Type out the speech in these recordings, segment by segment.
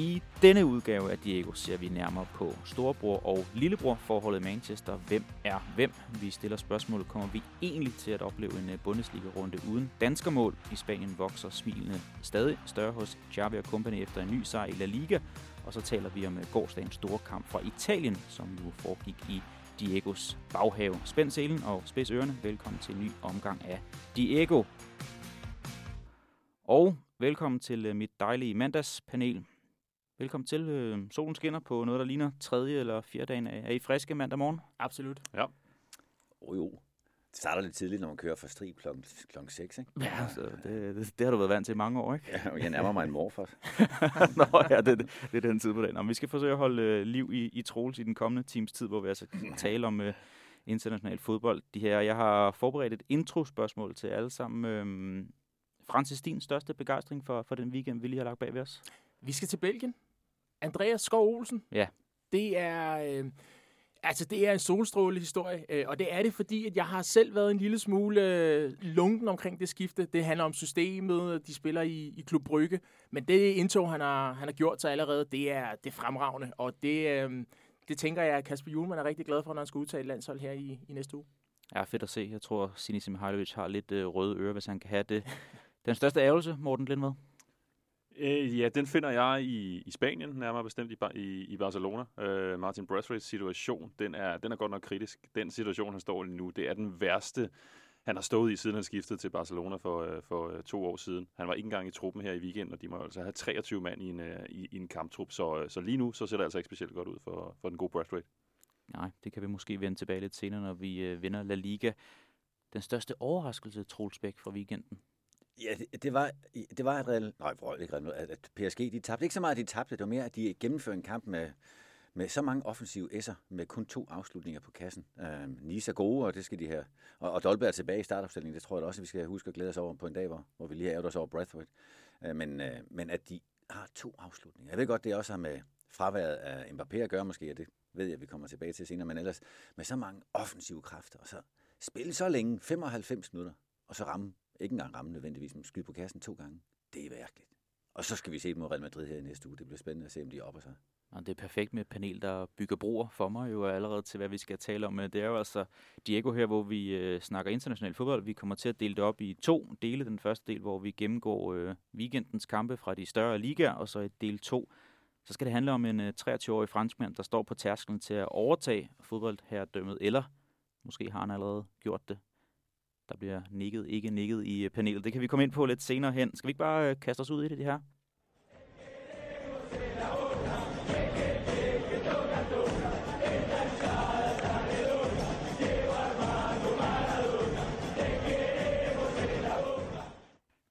I denne udgave af Diego ser vi nærmere på storebror og lillebror forholdet i Manchester. Hvem er hvem? Vi stiller spørgsmålet, kommer vi egentlig til at opleve en øh, Bundesliga-runde uden danskermål? I Spanien vokser smilene stadig større hos Xavi og Company efter en ny sejr i La Liga. Og så taler vi om øh, gårdsdagens store kamp fra Italien, som jo foregik i Diegos baghave. Spænd selen og spids ørerne. Velkommen til en ny omgang af Diego. Og velkommen til øh, mit dejlige mandagspanel. Velkommen til. Øh, solen skinner på noget, der ligner tredje eller fjerde dagen. Er I friske mandag morgen? Absolut. Ja. Oh, jo. Det starter lidt tidligt, når man kører fra Strig kl. kl. 6, ikke? Ja, så det, det, det har du været vant til i mange år, ikke? Ja, jeg nærmer mig en morfar. Nå ja, det, det er den tid på dagen. Nå, vi skal forsøge at holde øh, liv i, i Troels i den kommende times tid, hvor vi altså tale om øh, international fodbold. De her, jeg har forberedt et intro-spørgsmål til alle sammen. Øh, Francis, din største begejstring for, for den weekend, vi lige har lagt bag ved os? Vi skal til Belgien. Andreas Skov Olsen. Ja. Det er... Øh, Altså, det er en solstråle historie, øh, og det er det, fordi at jeg har selv været en lille smule øh, lunken omkring det skifte. Det handler om systemet, de spiller i, i Klub Brygge, men det indtog, han har, han har gjort sig allerede, det er, det er fremragende, og det, øh, det tænker jeg, at Kasper Julemand er rigtig glad for, når han skal udtage landshold her i, i næste uge. Ja, fedt at se. Jeg tror, Sinis Mihailovic har lidt øh, røde ører, hvis han kan have det. Den største ærgelse, Morten Lindved? Øh, ja, den finder jeg i, i Spanien, nærmere bestemt i, i, i Barcelona. Øh, Martin Brathwaite's situation, den er, den er godt nok kritisk. Den situation, han står i nu, det er den værste, han har stået i, siden han skiftede til Barcelona for, øh, for øh, to år siden. Han var ikke engang i truppen her i weekenden, og de må altså have 23 mand i en, øh, i, i en kamptrup. Så, øh, så lige nu, så ser det altså ikke specielt godt ud for, for den gode Brathwaite. Nej, det kan vi måske vende tilbage lidt senere, når vi øh, vinder La Liga. Den største overraskelse, Troels Bæk, fra weekenden? Ja, det, det var, det var at, Real, nej, ikke Real, at, at PSG, de tabte. Ikke så meget, at de tabte, det var mere, at de gennemførte en kamp med, med så mange offensive S'er, med kun to afslutninger på kassen. Øh, Nice er gode, og det skal de her. Og, og Dolberg er tilbage i startopstillingen, det tror jeg da også, at vi skal huske at glæde os over på en dag, hvor, hvor vi lige har ærget os over Brathwaite. Øh, men, øh, men at de har to afslutninger. Jeg ved godt, det også har med fraværet af Mbappé at gøre måske, og det ved jeg, at vi kommer tilbage til senere, men ellers med så mange offensive kræfter, og så spille så længe, 95 minutter, og så ramme ikke engang ramme nødvendigvis, men skyde på kassen to gange. Det er værkeligt. Og så skal vi se mod Real Madrid her i næste uge. Det bliver spændende at se, om de opper sig. Og det er perfekt med et panel, der bygger broer for mig jo allerede til, hvad vi skal tale om. Det er jo altså Diego her, hvor vi øh, snakker international fodbold. Vi kommer til at dele det op i to dele. Den første del, hvor vi gennemgår øh, weekendens kampe fra de større ligaer, og så i del to, så skal det handle om en øh, 23-årig franskmand, der står på tærsklen til at overtage fodboldherredømmet, eller måske har han allerede gjort det. Der bliver nikket, ikke nikket i øh, panelet. Det kan vi komme ind på lidt senere hen. Skal vi ikke bare øh, kaste os ud i det, det her?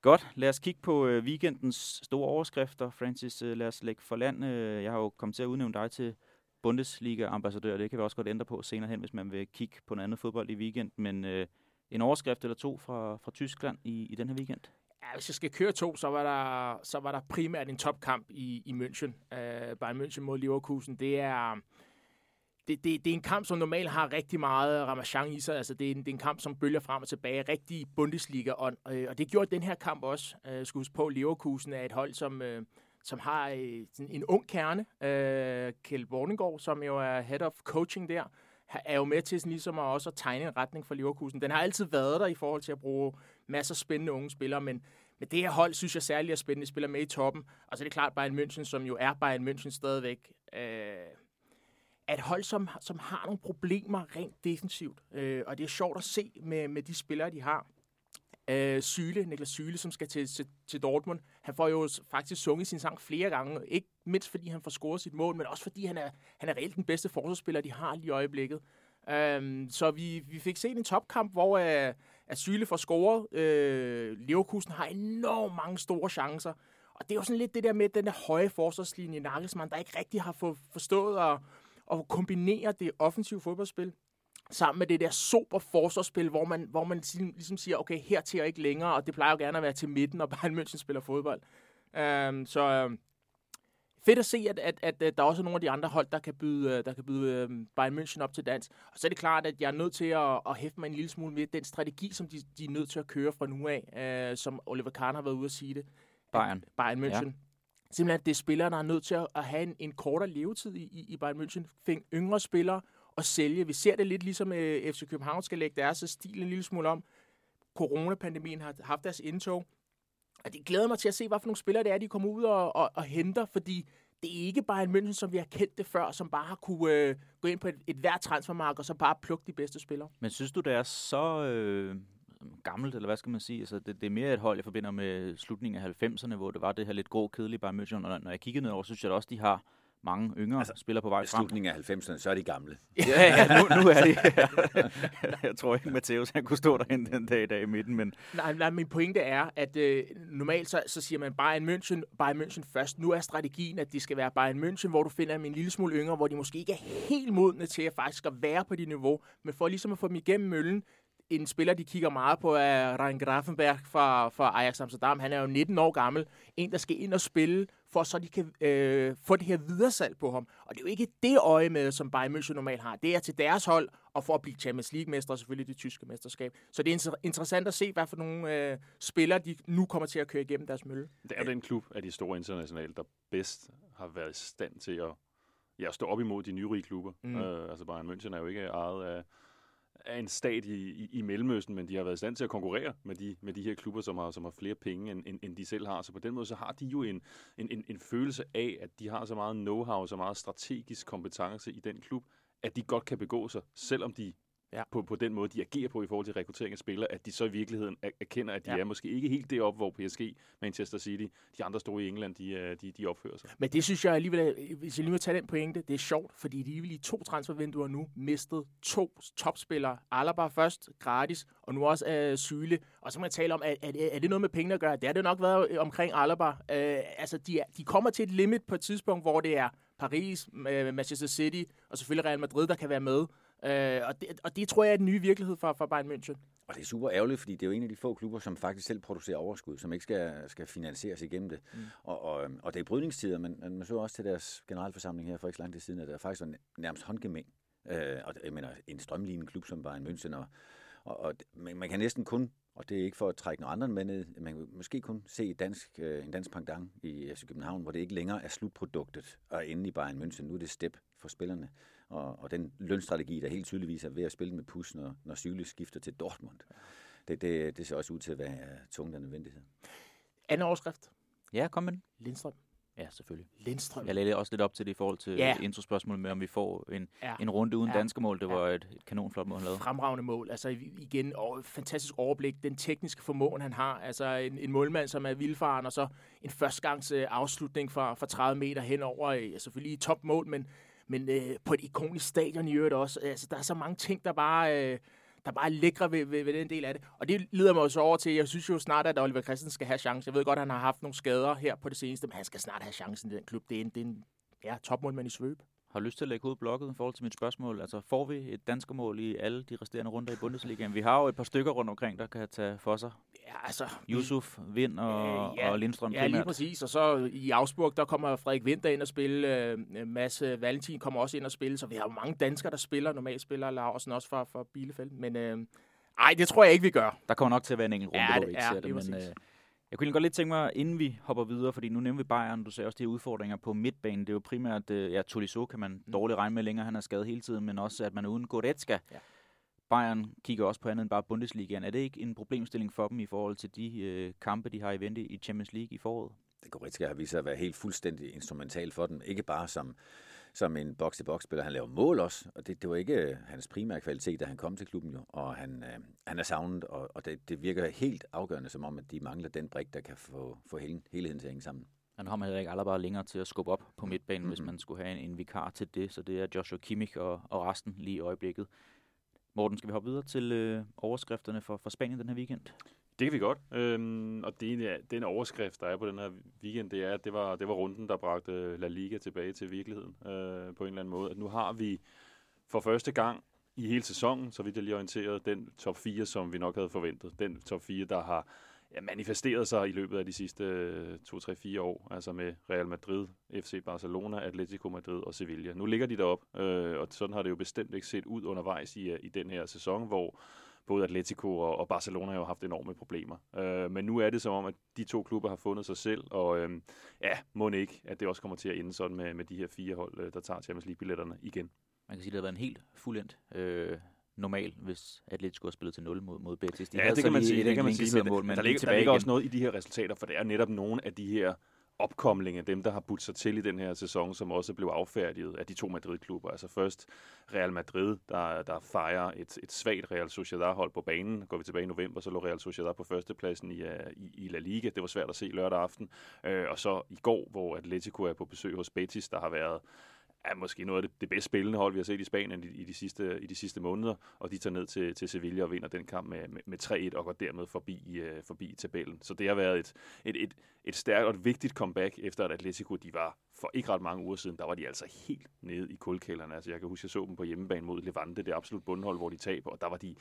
Godt, lad os kigge på øh, weekendens store overskrifter. Francis, øh, lad os lægge for land. Øh, jeg har jo kommet til at udnævne dig til Bundesliga-ambassadør. Det kan vi også godt ændre på senere hen, hvis man vil kigge på noget andet fodbold i weekend. Men øh, en overskrift eller to fra, fra Tyskland i, i den her weekend? Ja, hvis jeg skal køre to, så var der, så var der primært en topkamp i, i München. Uh, Bayern München mod Leverkusen. Det er, det, det, det er en kamp, som normalt har rigtig meget ramachan i sig. Altså, det, er en, det er en kamp, som bølger frem og tilbage. Rigtig Bundesliga-ånd. Uh, og det gjorde den her kamp også. Uh, skal huske på, Leverkusen er et hold, som... Uh, som har uh, en ung kerne, uh, Kjeld Bornegård, som jo er head of coaching der, er jo med til sådan ligesom at også at tegne en retning for Leverkusen. Den har altid været der i forhold til at bruge masser af spændende unge spillere, men, men det her hold synes jeg særligt er spændende. spiller med i toppen. Og så er det klart Bayern München, som jo er Bayern München stadigvæk. Øh, at et hold, som, som har nogle problemer rent defensivt. Øh, og det er sjovt at se med, med de spillere, de har. Øh, Syle, Niklas Syle, som skal til, til, til Dortmund, han får jo faktisk sunget sin sang flere gange. Ikke mindst fordi han får scoret sit mål, men også fordi han er, han er reelt den bedste forsvarsspiller, de har lige i øjeblikket. Øh, så vi, vi fik set en topkamp, hvor øh, at Syle får scoret. Øh, Leverkusen har enormt mange store chancer. Og det er jo sådan lidt det der med den der høje forsvarslinje, Nagelsmann, der ikke rigtig har få, forstået at, at kombinere det offensive fodboldspil sammen med det der super forsvarsspil, hvor man, hvor man ligesom, siger, okay, her til og ikke længere, og det plejer jo gerne at være til midten, og Bayern München spiller fodbold. Um, så um, fedt at se, at, at, at, at der også er nogle af de andre hold, der kan byde, øh, der kan byde um, Bayern München op til dans. Og så er det klart, at jeg er nødt til at, at hæfte mig en lille smule med den strategi, som de, de er nødt til at køre fra nu af, uh, som Oliver Kahn har været ude at sige det. Bayern. Bayern München. Ja simpelthen, at det er spillere, der er nødt til at, at have en, en kortere levetid i, i, i Bayern München. Fing yngre spillere og sælge. Vi ser det lidt ligesom øh, FC København skal lægge deres stil en lille smule om. Coronapandemien har haft deres indtog. Og det glæder mig til at se, hvad for nogle spillere det er, de kommer ud og, og, og henter, fordi det er ikke bare en München, som vi har kendt det før, som bare har kunne øh, gå ind på et, et hvert transfermarked og så bare plukke de bedste spillere. Men synes du, det er så øh, gammelt, eller hvad skal man sige? Altså, det, det er mere et hold, jeg forbinder med slutningen af 90'erne, hvor det var det her lidt grå, kedelige bare München. Og når jeg kiggede ned over, synes jeg også, de har mange yngre altså, spillere på vej frem. slutningen af 90'erne, så er de gamle. ja, ja, nu, nu er de. jeg tror ikke, Matheus han kunne stå derhen den dag i dag i midten. Men... Nej, nej, min pointe er, at øh, normalt så, så siger man Bayern München, Bayern München først. Nu er strategien, at det skal være Bayern München, hvor du finder dem en lille smule yngre, hvor de måske ikke er helt modne til at faktisk at være på det niveau. Men for ligesom at få dem igennem møllen, en spiller, de kigger meget på, er Ryan Grafenberg fra, fra Ajax Amsterdam. Han er jo 19 år gammel. En, der skal ind og spille, for så de kan øh, få det her videresalg på ham. Og det er jo ikke det øje med, som Bayern München normalt har. Det er til deres hold, og for at blive Champions League-mestre, og selvfølgelig det tyske mesterskab. Så det er interessant at se, hvad for nogle øh, spillere, de nu kommer til at køre igennem deres mølle. Det er den klub af de store internationale, der bedst har været i stand til at ja, stå op imod de nyrige klubber. Mm. Øh, altså Bayern München er jo ikke ejet af er en stat i, i, i Mellemøsten, men de har været i stand til at konkurrere med de, med de her klubber, som har, som har flere penge, end, end, end de selv har. Så på den måde, så har de jo en, en, en, en følelse af, at de har så meget know-how, så meget strategisk kompetence i den klub, at de godt kan begå sig, selvom de ja. på, på den måde, de agerer på i forhold til rekruttering af spillere, at de så i virkeligheden erkender, at de ja. er måske ikke helt deroppe, hvor PSG, Manchester City, de andre store i England, de, øh, de, de opfører sig. Men det synes jeg alligevel, hvis jeg lige må tage den pointe, det er sjovt, fordi de vil i to transfervinduer nu mistet to topspillere. Alaba først, gratis, og nu også uh, Syle. Og så må man tale om, er, er, er det noget med penge at gøre? Det har det nok været omkring Alaba. Uh, altså, de, er, de kommer til et limit på et tidspunkt, hvor det er Paris, Manchester City og selvfølgelig Real Madrid, der kan være med. Øh, og, det, og det tror jeg er den nye virkelighed for, for Bayern München. Og det er super ærgerligt, fordi det er jo en af de få klubber, som faktisk selv producerer overskud, som ikke skal, skal finansieres igennem det. Mm. Og, og, og det er brydningstider, men, men man så også til deres generalforsamling her for ikke så lang tid siden, at der faktisk var nærmest håndgemæng. Øh, og jeg mener, en strømlignende klub som Bayern München, og, og, og man kan næsten kun, og det er ikke for at trække nogle andre med ned, man kan måske kun se dansk, øh, en dansk pangdang i FC København, hvor det ikke længere er slutproduktet og inde i Bayern München. Nu er det step for spillerne og, og den lønstrategi, der helt tydeligvis er ved at spille med pus, når, når Syle skifter til Dortmund. Det, det, det ser også ud til at være tungt af nødvendighed. Anden overskrift. Ja, kom med den. Lindstrøm. Ja, selvfølgelig. Lindstrøm. Jeg lagde også lidt op til det i forhold til ja. introspørgsmålet med, om vi får en, ja. en runde uden ja. danske mål. Det var ja. et, et kanonflot mål, han lavede. Fremragende mål. Altså igen, og fantastisk overblik. Den tekniske formåen, han har. Altså en, en målmand, som er vildfaren, og så en førstgangs afslutning fra, fra 30 meter henover. Øh, selvfølgelig i topmål, men men øh, på et ikonisk stadion i øvrigt også. Altså, der er så mange ting, der bare... Øh, der bare er lækre ved, ved, ved den del af det. Og det leder mig også over til, jeg synes jo snart, at Oliver Christensen skal have chance. Jeg ved godt, at han har haft nogle skader her på det seneste, men han skal snart have chancen i den klub. Det er en, det er en ja, topmålmand i svøb. Har lyst til at lægge ud blokket i forhold til mit spørgsmål? Altså, får vi et danskermål i alle de resterende runder i Bundesligaen? Vi har jo et par stykker rundt omkring, der kan tage for sig. Ja, altså... Yusuf, Vind og, øh, ja, og Lindstrøm Ja, lige præcis. Og så i Augsburg, der kommer Frederik Vinter ind og spille. Øh, Mads Valentin kommer også ind og spille. Så vi har jo mange danskere, der spiller. Normalt spiller Larsen også for, for Bielefeld. Men øh, ej, det tror jeg ikke, vi gør. Der kommer nok til at være en enkelt runde, ja, hvor vi ikke ja, ser det. Men, øh, jeg kunne godt lidt tænke mig, inden vi hopper videre, fordi nu nævner vi Bayern, du ser også de her udfordringer på midtbanen. Det er jo primært, øh, ja, Tolisso kan man mm. dårligt regne med længere, han er skadet hele tiden, men også at man er uden Goretzka. Ja. Bayern kigger også på andet end bare Bundesligaen. Er det ikke en problemstilling for dem i forhold til de øh, kampe, de har i vente i Champions League i foråret? Det Goretzka har vist sig at være helt fuldstændig instrumental for dem. Ikke bare som som en box-til-box-spiller. Han laver mål også, og det, det var ikke øh, hans primære kvalitet, da han kom til klubben jo. Og han, øh, han er savnet, og, og det, det virker helt afgørende, som om, at de mangler den brik, der kan få, få hele, helheden til at hænge sammen. Han har man heller ikke bare længere til at skubbe op på midtbanen, mm-hmm. hvis man skulle have en, en vikar til det. Så det er Joshua Kimmich og, og resten lige i øjeblikket. Morten, skal vi hoppe videre til øh, overskrifterne for, for Spanien den her weekend? Det kan vi godt. Øhm, og det, den overskrift, der er på den her weekend, det er, at det var, det var runden, der bragte La Liga tilbage til virkeligheden øh, på en eller anden måde. At nu har vi for første gang i hele sæsonen, så vidt jeg lige orienteret, den top 4, som vi nok havde forventet. Den top 4, der har ja, manifesteret sig i løbet af de sidste øh, 2-3-4 år, altså med Real Madrid, FC Barcelona, Atletico Madrid og Sevilla. Nu ligger de derop, øh, og sådan har det jo bestemt ikke set ud undervejs i, øh, i den her sæson, hvor både Atletico og, og Barcelona har jo haft enorme problemer. Øh, men nu er det som om, at de to klubber har fundet sig selv, og øh, ja, må ikke, at det også kommer til at ende sådan med, med de her fire hold, øh, der tager Champions League-billetterne igen. Man kan sige, at det har været en helt fuldendt øh, normal, hvis Atletico har spillet til 0 mod, mod Betis. De ja, det kan man sige. Det kan man sige. Mål, men der ligger, der ligger også noget i de her resultater, for det er netop nogle af de her opkomling af dem, der har budt sig til i den her sæson, som også blev affærdiget af de to Madrid-klubber. Altså først Real Madrid, der, der fejrer et, et svagt Real Sociedad-hold på banen. Går vi tilbage i november, så lå Real Sociedad på førstepladsen i, øh, i, i La Liga. Det var svært at se lørdag aften. Øh, og så i går, hvor Atletico er på besøg hos Betis, der har været er måske noget af det, det bedst spillende hold, vi har set i Spanien i, i, de, sidste, i de sidste måneder, og de tager ned til, til Sevilla og vinder den kamp med, med, med 3-1 og går dermed forbi, øh, forbi tabellen. Så det har været et, et, et, et stærkt og et vigtigt comeback, efter at Atletico de var for ikke ret mange uger siden, der var de altså helt nede i kulkælderne. Altså, jeg kan huske, jeg så dem på hjemmebane mod Levante, det absolut bundhold, hvor de taber, og der var de,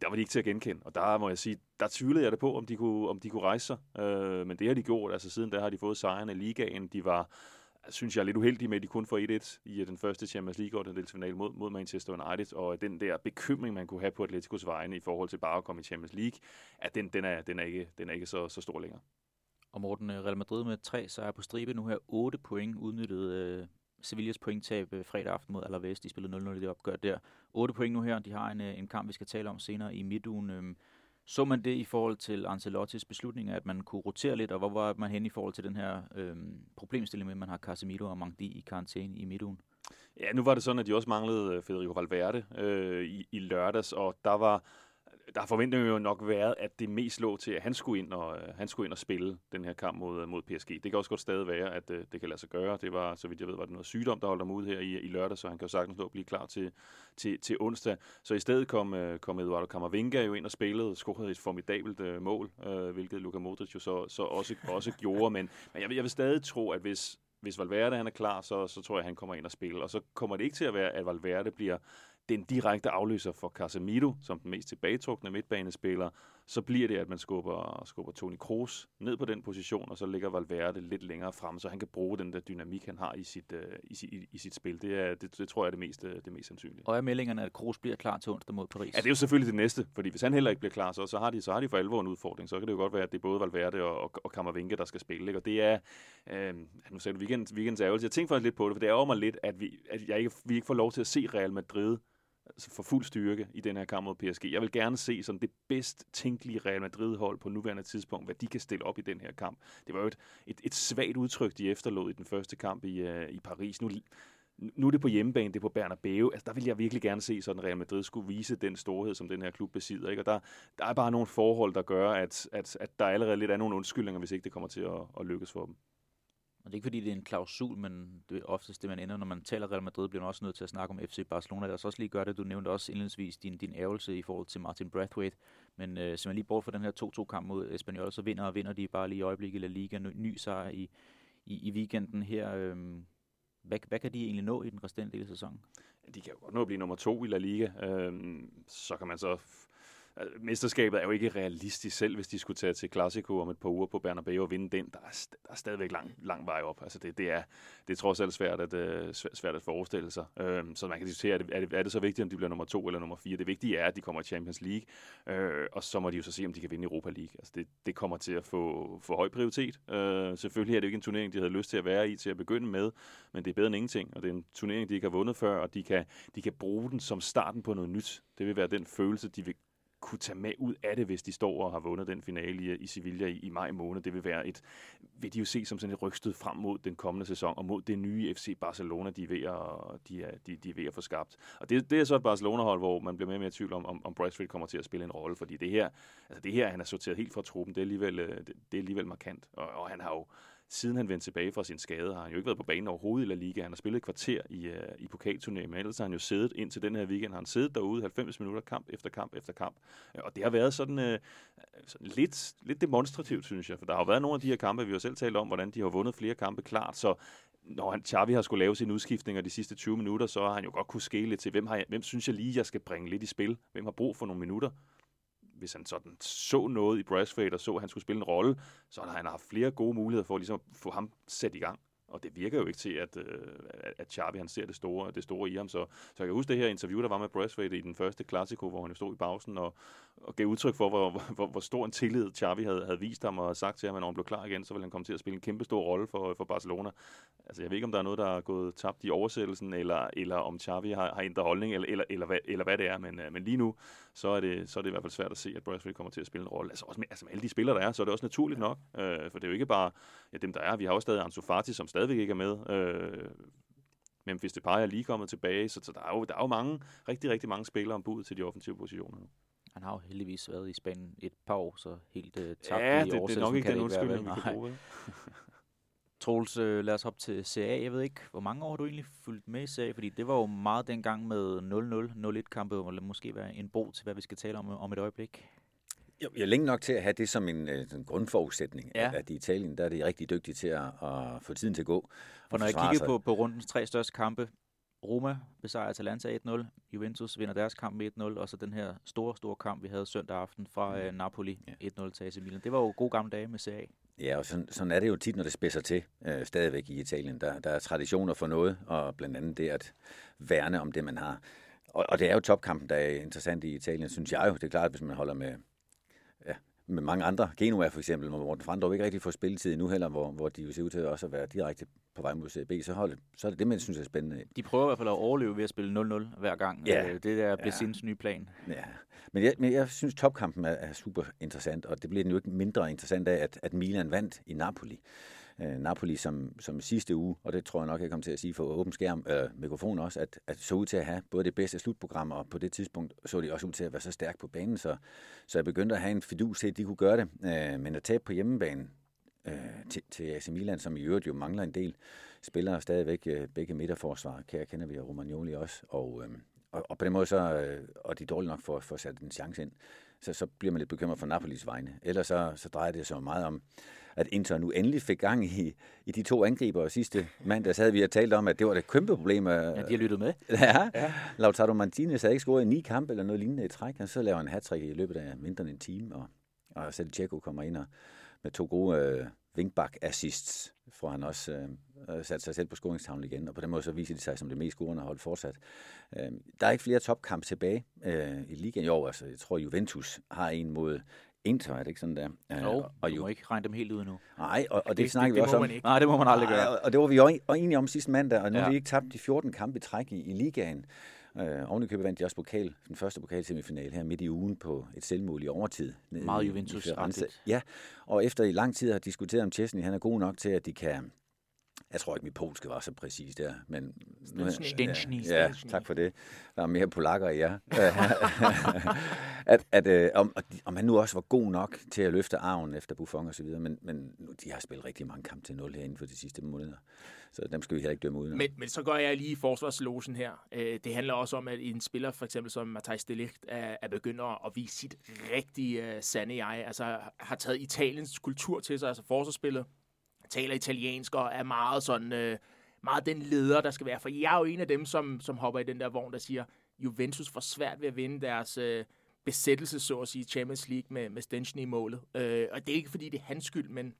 der var de ikke til at genkende. Og der må jeg sige, der tvivlede jeg det på, om de kunne, om de kunne rejse sig. Øh, men det har de gjort. Altså, siden der har de fået sejrene i ligaen. De var synes jeg er lidt uheldig med, at de kun får 1-1 i øh, den første Champions League og finale mod, mod Manchester United, og den der bekymring, man kunne have på Atleticos vegne i forhold til bare at komme i Champions League, at den, den, er, den er ikke, den er ikke så, så stor længere. Og Morten, øh, Real Madrid med tre sejre på stribe nu her, 8 point udnyttet øh, Sevillas pointtab øh, fredag aften mod Alaves. De spillede 0-0 i det opgør der. 8 point nu her, de har en, en kamp, vi skal tale om senere i midtugen. Øh, så man det i forhold til Ancelottis beslutning, at man kunne rotere lidt, og hvor var man hen i forhold til den her øh, problemstilling med, at man har Casemiro og Mangdi i karantæne i midtugen? Ja, nu var det sådan, at de også manglede øh, Federico Valverde øh, i, i lørdags, og der var der har forventningen jo nok været, at det mest lå til, at han skulle ind og, øh, han skulle ind og spille den her kamp mod, øh, mod PSG. Det kan også godt stadig være, at øh, det kan lade sig gøre. Det var, så vidt jeg ved, var det noget sygdom, der holdt ham ud her i, i lørdag, så han kan jo sagtens nå at blive klar til, til, til onsdag. Så i stedet kom, kom Eduardo Camavinga jo ind og spillede, scorede et formidabelt mål, hvilket Luka Modric jo så, så også, også gjorde. Men, men jeg, vil, jeg vil stadig tro, at hvis, hvis Valverde han er klar, så, så tror jeg, at han kommer ind og spiller. Og så kommer det ikke til at være, at Valverde bliver den direkte afløser for Casemiro, som den mest tilbagetrukne midtbanespiller, så bliver det, at man skubber, skubber Toni Kroos ned på den position, og så ligger Valverde lidt længere frem, så han kan bruge den der dynamik, han har i sit, uh, i, i, i sit spil. Det, er, det, det tror jeg er det mest, øh, det mest sandsynlige. Og er meldingerne, at Kroos bliver klar til onsdag mod Paris? Ja, det er jo selvfølgelig det næste, fordi hvis han heller ikke bliver klar, så, så, har, de, så har de for alvor en udfordring. Så kan det jo godt være, at det er både Valverde og, og, og Kammervinke, der skal spille. Ikke? Og det er, øh, nu sagde du weekend, weekends ærgelse. Jeg tænkte faktisk lidt på det, for det er mig lidt, at, vi, at jeg ikke, vi ikke får lov til at se Real Madrid altså for fuld styrke i den her kamp mod PSG. Jeg vil gerne se sådan det bedst tænkelige Real Madrid-hold på nuværende tidspunkt, hvad de kan stille op i den her kamp. Det var jo et, et, et svagt udtryk, de efterlod i den første kamp i, uh, i Paris. Nu, nu er det på hjemmebane, det er på Bernabeu. Altså, der vil jeg virkelig gerne se, sådan Real Madrid skulle vise den storhed, som den her klub besidder. Ikke? Og der, der er bare nogle forhold, der gør, at, at, at der allerede lidt er nogle undskyldninger, hvis ikke det kommer til at, at lykkes for dem. Og det er ikke fordi, det er en klausul, men det er oftest det, man ender, når man taler Real Madrid, bliver man også nødt til at snakke om FC Barcelona. Lad så også lige gør det, du nævnte også indledningsvis din, din ærgelse i forhold til Martin Brathwaite. Men øh, man lige bort fra den her 2-2-kamp mod Espanyol, så vinder og vinder de bare lige i øjeblikket La Liga. Ny, ny sejr i, i, i weekenden her. Øh, hvad, hvad kan de egentlig nå i den resterende del af sæsonen? De kan jo godt nå at blive nummer to i La Liga. Øhm, så kan man så Altså, mesterskabet er jo ikke realistisk selv, hvis de skulle tage til Classico om et par uger på Bernabeu og vinde den. Der er, der er stadigvæk lang, lang vej op. Altså det, det, er, det er trods alt svært at, uh, svært at forestille sig. Uh, så man kan diskutere, er det, er, det, er det så vigtigt, om de bliver nummer to eller nummer fire? Det vigtige er, at de kommer i Champions League, uh, og så må de jo så se, om de kan vinde Europa League. Altså det, det kommer til at få, få høj prioritet. Uh, selvfølgelig er det jo ikke en turnering, de havde lyst til at være i til at begynde med, men det er bedre end ingenting, og det er en turnering, de ikke har vundet før, og de kan, de kan bruge den som starten på noget nyt. Det vil være den følelse, de vil kunne tage med ud af det, hvis de står og har vundet den finale i, i Sevilla i, i maj måned. Det vil være et, vil de jo se som sådan et rygstød frem mod den kommende sæson, og mod det nye FC Barcelona, de er ved at, de er, de, de er ved at få skabt. Og det, det er så et Barcelona-hold, hvor man bliver mere og mere i tvivl om, om, om Bradstreet kommer til at spille en rolle, fordi det her, altså det her, han er sorteret helt fra truppen, det er alligevel, øh, det, det er alligevel markant, og, og han har jo siden han vendte tilbage fra sin skade, har han jo ikke været på banen overhovedet i La Liga. Han har spillet et kvarter i, uh, i pokalturneringen, men ellers har han jo siddet ind til den her weekend. Har han siddet derude 90 minutter, kamp efter kamp efter kamp. Øh, og det har været sådan, uh, sådan lidt, lidt demonstrativt, synes jeg. For der har jo været nogle af de her kampe, vi har selv talt om, hvordan de har vundet flere kampe klart. Så når han, Xavi har skulle lave sine udskiftninger de sidste 20 minutter, så har han jo godt kunne skele lidt til, hvem, har jeg, hvem synes jeg lige, jeg skal bringe lidt i spil? Hvem har brug for nogle minutter? Hvis han sådan så noget i Braithwaite og så, at han skulle spille en rolle, så har han haft flere gode muligheder for ligesom at få ham sat i gang. og det virker jo ikke til, at, øh, at Xavi han ser det store, det store i ham. Så, så jeg kan huske det her interview, der var med Braithwaite i den første Classico, hvor han stod i pausen og, og gav udtryk for, hvor, hvor, hvor stor en tillid Xavi havde, havde vist ham og sagt til ham, at når han blev klar igen, så ville han komme til at spille en kæmpe stor rolle for, for Barcelona. Altså, jeg ved ikke, om der er noget, der er gået tabt i oversættelsen, eller, eller om Xavi har, har ændret holdning, eller, eller, eller, hvad, eller hvad det er. Men, øh, men lige nu, så er, det, så er det i hvert fald svært at se, at Braithwaite kommer til at spille en rolle. Altså, også med, altså med alle de spillere, der er, så er det også naturligt nok. Øh, for det er jo ikke bare ja, dem, der er. Vi har også stadig Ansu Fati, som stadigvæk ikke er med. Øh, Memphis Depay er lige kommet tilbage, så, så der, er jo, der er jo mange, rigtig, rigtig mange spillere ombud til de offensive positioner nu. Han har jo heldigvis været i Spanien et par år, så helt uh, tabt ja, i det, det er nok ikke den undskyldning, vi kan bruge. Troels, øh, lad os op til CA. Jeg ved ikke, hvor mange år har du egentlig fulgt med i CA? Fordi det var jo meget dengang med 0-0, 0-1 kampe, og måske være en bro til, hvad vi skal tale om om et øjeblik. Jo, jeg er længe nok til at have det som en, en øh, grundforudsætning, ja. at i Italien der er de rigtig dygtige til at, at få tiden til at gå. For når jeg kigger på, på rundens tre største kampe, Roma besejrer Atalanta 1-0, Juventus vinder deres kamp med 1-0, og så den her store, store kamp, vi havde søndag aften fra mm. uh, Napoli ja. 1-0 til AC Milan. Det var jo gode gamle dage med CA. Ja, og sådan, sådan er det jo tit, når det spidser til øh, stadigvæk i Italien. Der, der er traditioner for noget, og blandt andet det at værne om det, man har. Og, og det er jo topkampen, der er interessant i Italien, synes jeg jo. Det er klart, hvis man holder med, med mange andre. Genua for eksempel, hvor Morten Frandrup ikke rigtig får spilletid nu heller, hvor, hvor de jo ser ud til også at være direkte på vej mod CB, så, hold, så er det det, man synes er spændende. De prøver i hvert fald at overleve ved at spille 0-0 hver gang. Ja. Øh, det der bliver ja. nye plan. Ja, men jeg, men jeg synes, topkampen er, er super interessant, og det bliver den jo ikke mindre interessant af, at, at Milan vandt i Napoli øh, Napoli som, som sidste uge, og det tror jeg nok, jeg kommer til at sige for åben skærm, øh, mikrofon også, at, at så ud til at have både det bedste slutprogram, og på det tidspunkt så de også ud til at være så stærk på banen, så, så jeg begyndte at have en fidus til, at de kunne gøre det. øh, men at tabe på hjemmebane øh, til, til AC Milan, som i øvrigt jo mangler en del spillere stadigvæk, Øh, begge midterforsvar, kære kender vi, og Romagnoli også, og, øh, og, og på den måde så, øh, og de er dårlige nok for, for at sætte en chance ind, så, så bliver man lidt bekymret for Napolis vegne. Ellers så, så drejer det sig meget om, at Inter nu endelig fik gang i, i de to angriber. Sidste mandag så havde vi talt om, at det var et kæmpe problem. Ja, de har lyttet med. ja, ja. Lautaro Martinez havde ikke scoret i ni kampe eller noget lignende i træk, og så laver han hat i løbet af mindre end en time, og, og selv Tjekko kommer ind og, med to gode øh, wingback assists, får han også øh, sat sig selv på scoringstavlen igen, og på den måde så viser de sig som det mest scorende hold fortsat. Øh, der er ikke flere topkamp tilbage øh, i ligaen i år. Altså, jeg tror, Juventus har en mod Er det ikke sådan der? Jo, og du må ikke regne dem helt ud nu. Nej, og, og det, det snakker vi også om. Ikke. Nej, det må man aldrig gøre. Og, og det var vi jo enige om sidste mandag, og nu ja. har vi ikke tabt de 14 kampe i træk i, i ligaen. Øh, oven i købet vandt de også pokal, den første pokalsemifinal her midt i ugen på et selvmål i overtid. Meget juventus Ja, og efter i lang tid har diskuteret om Chesney, han er god nok til, at de kan jeg tror ikke, mit polske var så præcis der, men... Stenschny. Ja, ja, tak for det. Der er mere polakker i jer. at, at, øh, om, om han nu også var god nok til at løfte arven efter Buffon og så videre, men, men nu, de har spillet rigtig mange kampe til 0 her inden for de sidste måneder. Så dem skal vi heller ikke dømme ud. Men, men så går jeg lige i forsvarslogen her. Øh, det handler også om, at en spiller, for eksempel som Matthijs de Ligt, er, er begynder at vise sit rigtig uh, sande jeg. Altså har taget Italiens kultur til sig, altså forsvarsspillet taler italiensk og er meget sådan, øh, meget den leder, der skal være. For jeg er jo en af dem, som, som hopper i den der vogn, der siger, Juventus får svært ved at vinde deres øh, besættelse, så at sige, Champions League med, med Stenchen i målet. Øh, og det er ikke, fordi det er hans skyld, men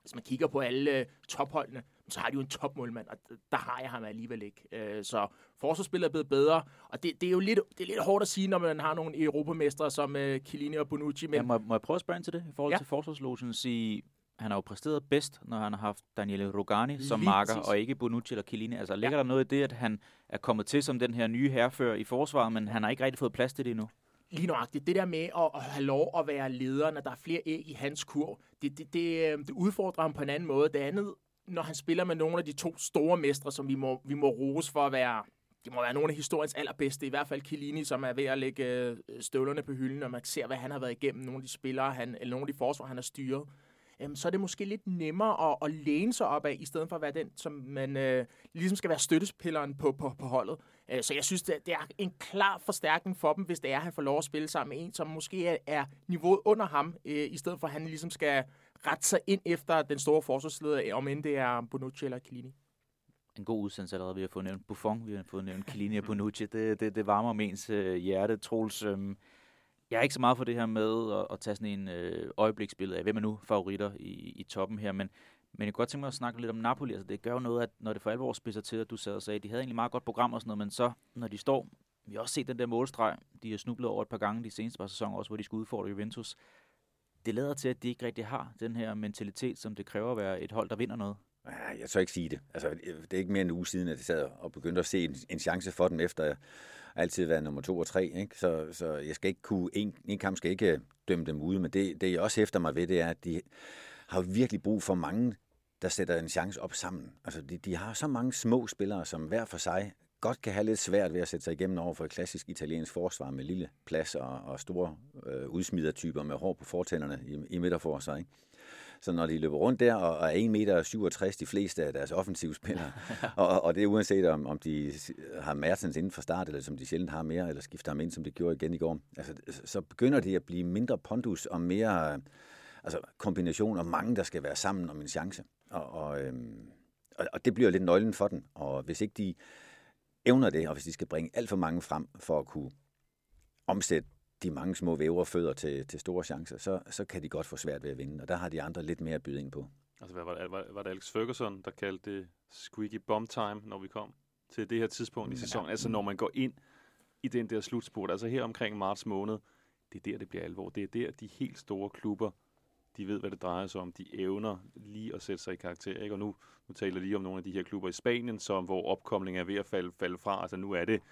hvis man kigger på alle øh, topholdene, så har de jo en topmålmand, og der har jeg ham alligevel ikke. Øh, så forsvarsspillet er blevet bedre, og det, det er jo lidt, det er lidt hårdt at sige, når man har nogle europamestre som øh, Chiellini og Bonucci. Men... Ja, må, må jeg prøve at spørge ind til det, i forhold ja. til forsvarslogen, sige, han har jo præsteret bedst, når han har haft Daniele Rogani som Lige marker, præcis. og ikke Bonucci eller Chiellini. Altså, ligger ja. der noget i det, at han er kommet til som den her nye herrefører i forsvaret, men han har ikke rigtig fået plads til det endnu? Lige nøjagtigt. Det der med at, at have lov at være leder, når der er flere æg i hans kurv, det, det, det, øh, det udfordrer ham på en anden måde. Det andet, når han spiller med nogle af de to store mestre, som vi må, vi må rose for at være det må være nogle af historiens allerbedste, i hvert fald Chiellini, som er ved at lægge øh, støvlerne på hylden, og man ser, hvad han har været igennem, nogle af de spillere, han, eller nogle af de forsvar, han har styret øhm, så er det måske lidt nemmere at, at læne sig op af, i stedet for at være den, som man øh, ligesom skal være støttespilleren på, på, på holdet. Øh, så jeg synes, det, det er en klar forstærkning for dem, hvis det er, at han får lov at spille sammen med en, som måske er, er niveauet under ham, øh, i stedet for at han ligesom skal rette sig ind efter den store forsvarsleder, øh, om end det er Bonucci eller Chiellini en god udsendelse allerede. Vi har fået nævnt Buffon, vi har fået nævnt Chiellini og Bonucci. Det, det, det varmer om ens øh, hjerte, Troels. Øh, jeg er ikke så meget for det her med at, at tage sådan en øh, øjebliksbillede af, hvem er nu favoritter i, i toppen her, men, Men jeg kunne godt tænke mig at snakke lidt om Napoli. Altså, det gør jo noget, at når det for alvor spidser til, at du sad og sagde, at de havde egentlig meget godt program og sådan noget, men så, når de står, vi har også set den der målstreg, de har snublet over et par gange de seneste par sæsoner også, hvor de skulle udfordre Juventus. Det lader til, at de ikke rigtig har den her mentalitet, som det kræver at være et hold, der vinder noget. Ja, jeg tør ikke sige det. Altså, det er ikke mere end en uge siden, at jeg sad og begyndte at se en, en chance for dem, efter jeg altid været nummer to og tre. Ikke? Så, så jeg skal ikke kunne, en, en kamp skal ikke øh, dømme dem ude, men det, det jeg også hæfter mig ved, det er, at de har virkelig brug for mange, der sætter en chance op sammen. Altså, de, de har så mange små spillere, som hver for sig godt kan have lidt svært ved at sætte sig igennem over for et klassisk italiensk forsvar med lille plads og, og store øh, udsmidertyper med hår på fortænderne i, i midterforsvar. Ikke? Så når de løber rundt der og er 1,67 meter de fleste af deres offensive spillere, og, og det er uanset om, om de har Mertens inden for start, eller som de sjældent har mere, eller skifter ham ind, som de gjorde igen i går, altså, så begynder det at blive mindre pondus og mere altså, kombination og mange, der skal være sammen om en chance. Og, og, øhm, og, og det bliver lidt nøglen for den. Og hvis ikke de evner det, og hvis de skal bringe alt for mange frem for at kunne omsætte de mange små væver fødder til, til store chancer, så, så kan de godt få svært ved at vinde. Og der har de andre lidt mere at byde ind på. Altså, hvad var, det, var, var det Alex Ferguson, der kaldte det squeaky bomb time, når vi kom til det her tidspunkt i sæsonen? Ja. Altså, når man går ind i den der slutspurt, altså her omkring marts måned, det er der, det bliver alvor. Det er der, de helt store klubber, de ved, hvad det drejer sig om. De evner lige at sætte sig i karakter. Ikke? Og nu, nu taler jeg lige om nogle af de her klubber i Spanien, som, hvor opkomlingen er ved at falde, falde fra. Altså nu er det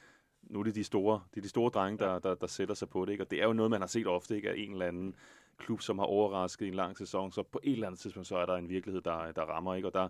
nu er det de store, det er de store drenge, der, der, der sætter sig på det. Ikke? Og det er jo noget, man har set ofte, ikke? Af en eller anden klub, som har overrasket i en lang sæson. Så på et eller andet tidspunkt, så er der en virkelighed, der, der rammer. Ikke? Og der,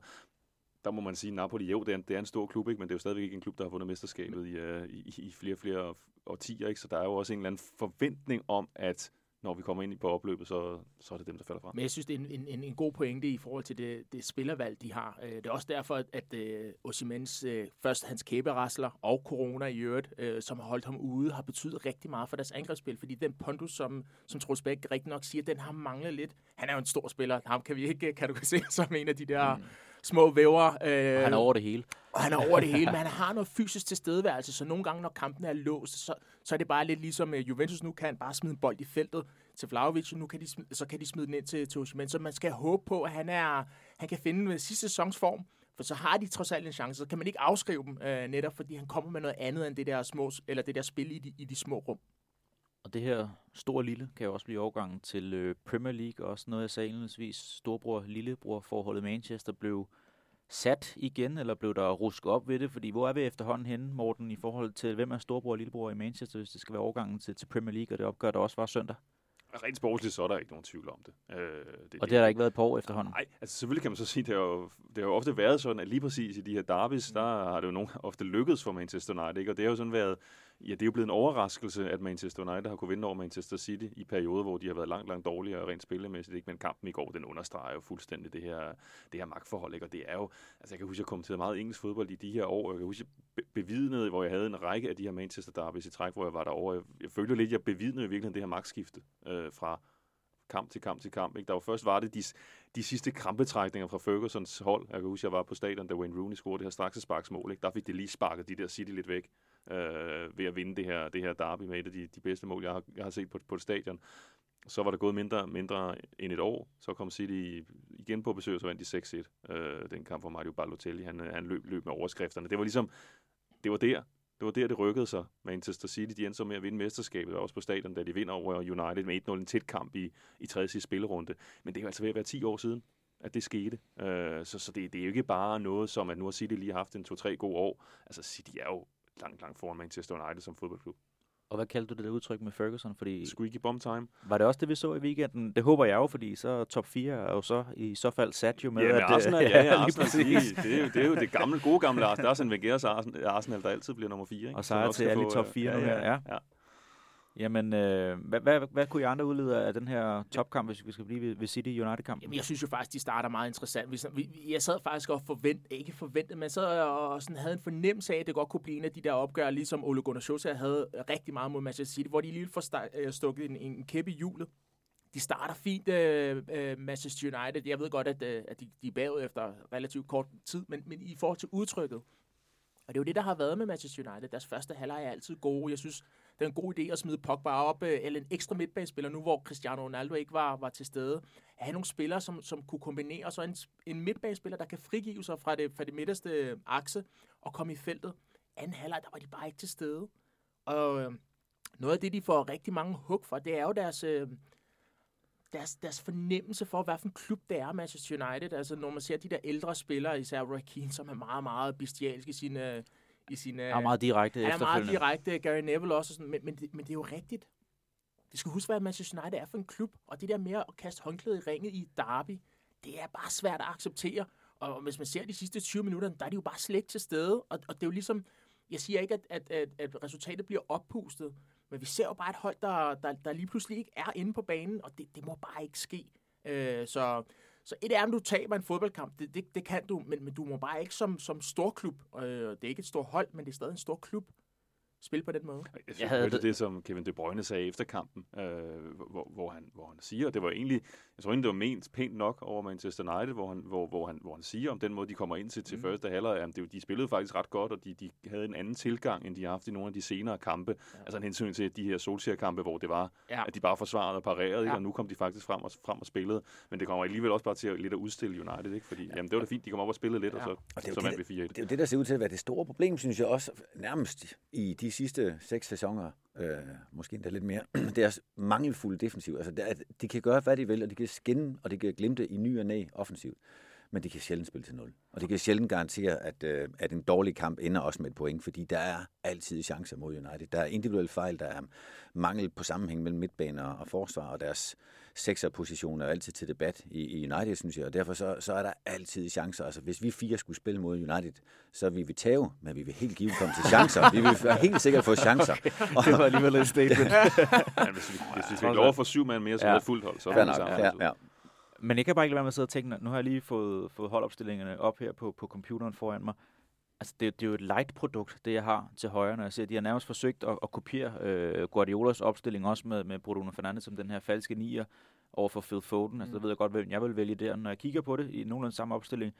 der må man sige, at Napoli, jo, det er, en, det er en stor klub, ikke? men det er jo stadigvæk ikke en klub, der har vundet mesterskabet i, uh, i, i flere og flere årtier. Ikke? Så der er jo også en eller anden forventning om, at når vi kommer ind på opløbet, så, så er det dem, der falder fra. Men jeg synes, det er en, en, en god pointe i forhold til det, det spillervalg, de har. Øh, det er også derfor, at, uh, Osimens, uh, først hans kæberasler og corona i øvrigt, uh, som har holdt ham ude, har betydet rigtig meget for deres angrebsspil, fordi den pondus, som, som Troels Bæk rigtig nok siger, den har manglet lidt. Han er jo en stor spiller. Ham kan vi ikke kategorisere som en af de der... Mm små væver. Øh, han er over det hele. Og han er over det hele, men han har noget fysisk tilstedeværelse, så nogle gange, når kampen er låst, så, så er det bare lidt ligesom uh, Juventus nu kan bare smide en bold i feltet til Vlaovic, og nu kan de, så kan de smide den ind til, til Osimhen. Så man skal håbe på, at han, er, han kan finde med sidste sæsons form, for så har de trods alt en chance. Så kan man ikke afskrive dem, øh, netop fordi han kommer med noget andet end det der, små, eller det der spil i de, i de små rum. Og det her store lille kan jo også blive overgangen til øh, Premier League, også noget jeg sagde indledningsvis. Storbror-lillebror forholdet Manchester blev sat igen, eller blev der rusket op ved det? Fordi hvor er vi efterhånden henne, Morten, i forhold til, hvem er storbror og lillebror i Manchester, hvis det skal være overgangen til, til Premier League, og det opgør, der også var søndag? Rent sportsligt, så er der ikke nogen tvivl om det. Øh, det og det har der ikke været år efterhånden? Nej, altså selvfølgelig kan man så sige, det har, jo, det har jo ofte været sådan, at lige præcis i de her derbys, mm. der har det jo nogle, ofte lykkedes for Manchester United, ikke? og det har jo sådan været, ja, det er jo blevet en overraskelse, at Manchester United har kunne vinde over Manchester City i perioder, hvor de har været langt, langt dårligere rent spillemæssigt. Ikke? Men kampen i går, den understreger jo fuldstændig det her, det her magtforhold. Ikke? Og det er jo, altså jeg kan huske, jeg kom til meget engelsk fodbold i de her år. Jeg kan huske, jeg bevidnede, hvor jeg havde en række af de her Manchester derbys i træk, hvor jeg var derovre. Jeg, jeg følte lidt, jeg bevidnede i virkeligheden det her magtskifte øh, fra kamp til kamp til kamp. Ikke? Der var først var det de, de sidste krampetrækninger fra Fergusons hold. Jeg kan huske, jeg var på stadion, da Wayne Rooney scorede det her straks sparksmål. Ikke? Der fik det lige sparket de der City lidt væk øh, ved at vinde det her, det her derby med et af de, de bedste mål, jeg har, jeg har set på, på et stadion. Så var der gået mindre, mindre end et år. Så kom City igen på besøg, og så vandt de 6-1. Øh, den kamp, hvor Mario Balotelli han, øh, han løb, løb med overskrifterne. Det var ligesom, det var der, det var der, det rykkede sig. Manchester City, de endte så med at vinde mesterskabet, også på stadion, da de vinder over United med 1-0 en tæt kamp i, i tredje sidste spillerunde. Men det er jo altså ved at være 10 år siden, at det skete. Øh, så så det, det er jo ikke bare noget som, at nu har City lige haft en 2-3 gode år. Altså City er jo langt, langt foran Manchester United som fodboldklub. Og hvad kaldte du det der udtryk med Ferguson? Fordi Squeaky bomb time. Var det også det, vi så i weekenden? Det håber jeg jo, fordi så top 4 er jo så i så fald sat jo med. Ja, med at, Arsenal, ja, ja, Arsenal, de, det, er jo, det er jo det gamle, gode gamle Arsenal. Der er sådan Wenger's Arsenal, der altid bliver nummer 4. Ikke? Og sejr til alle i top 4 ja, nu her. Ja. ja. Jamen, øh, hvad, hvad, hvad kunne I andre udlede af den her topkamp, hvis vi skal blive ved, ved City United-kampen? Jamen, jeg synes jo faktisk, de starter meget interessant. Vi, vi, jeg sad faktisk og forvent, ikke forventet, men så og sådan havde en fornemmelse af, at det godt kunne blive en af de der opgør, ligesom Ole Gunnar Solskjaer havde rigtig meget mod Manchester City, hvor de lige får øh, stukket en, en kæppe i hjulet. De starter fint, øh, uh, Manchester United. Jeg ved godt, at, øh, at de, de er bagud efter relativt kort tid, men, men i forhold til udtrykket, og det er jo det, der har været med Manchester United. Deres første halvleg er altid gode. Jeg synes, det er en god idé at smide Pogba op, øh, eller en ekstra midtbanespiller nu, hvor Cristiano Ronaldo ikke var, var til stede. At have nogle spillere, som, som kunne kombinere, så en, en midtbanespiller, der kan frigive sig fra det, fra det midterste øh, akse og komme i feltet. Anden halvleg, der var de bare ikke til stede. Og øh, noget af det, de får rigtig mange hug for, det er jo deres... Øh, deres, deres fornemmelse for, hvad for en klub det er, Manchester United. Altså, når man ser de der ældre spillere, især Roy Keane, som er meget, meget bestialsk i sine... Øh, i sine er meget direkte Han er meget direkte, Gary Neville også, sådan, men, men, det, men det er jo rigtigt. Vi skal huske, hvad Manchester United er for en klub, og det der med at kaste håndklædet i ringet i derby, det er bare svært at acceptere. Og hvis man ser de sidste 20 minutter, der er de jo bare slet ikke til stede. Og, og det er jo ligesom, jeg siger ikke, at, at, at, at resultatet bliver oppustet, men vi ser jo bare et hold, der, der, der lige pludselig ikke er inde på banen, og det, det må bare ikke ske. Øh, så, så et er, om du taber en fodboldkamp, det, det, det kan du, men, men du må bare ikke som, som storklub, øh, det er ikke et stort hold, men det er stadig en stor klub, spille på den måde. Jeg, jeg havde det, det, som Kevin De Bruyne sagde efter kampen, øh, hvor, hvor, han, hvor han siger, og det var egentlig, jeg tror egentlig, det var ment pænt nok over Manchester United, hvor han, hvor, hvor han, hvor han siger om den måde, de kommer ind til, til mm. første halvleg, at det, de spillede faktisk ret godt, og de, de havde en anden tilgang, end de har haft i nogle af de senere kampe. Ja. Altså en hensyn til de her Solskjaer-kampe, hvor det var, ja. at de bare forsvarede og parerede, ja. ikke? og nu kom de faktisk frem og, frem og spillede. Men det kommer alligevel også bare til at, lidt at udstille United, ikke? fordi ja. jamen, det var da fint, de kom op og spillede lidt, ja. og så, og det så vandt vi 4-1. Det er jo det, der ser ud til at være det store problem, synes jeg også, nærmest i de sidste seks sæsoner, øh, måske endda lidt mere, deres mangelfulde defensiv. Altså, de kan gøre, hvad de vil, og de kan skinne, og de kan glimte i ny og næ offensivt. Men de kan sjældent spille til nul. Og de kan sjældent garantere, at, øh, at en dårlig kamp ender også med et point, fordi der er altid chancer mod United. Der er individuelle fejl, der er mangel på sammenhæng mellem midtbaner og forsvar, og deres sekserposition er altid til debat i, i United, synes jeg, og derfor så, så er der altid chancer. Altså, hvis vi fire skulle spille mod United, så vil vi tage, men vi vil helt givet komme til chancer. Vi vil helt sikkert få chancer. Okay. Det var alligevel et statement. ja, hvis vi, hvis vi fik lov få syv mand mere, så ja. er det fuldt hold. Så er det sammen. Ja, ja. Men jeg kan bare ikke lade være med at sidde og tænke, nu har jeg lige fået, fået holdopstillingerne op her på, på computeren foran mig. Altså, det, det er jo et light-produkt, det jeg har til højre, når jeg ser, de har nærmest forsøgt at, at kopiere øh, Guardiolas opstilling også med, med Bruno Fernandes som den her falske nier over for Phil Foden. Altså, mm. der ved jeg godt, hvem jeg vil vælge der. Når jeg kigger på det i nogenlunde samme opstilling,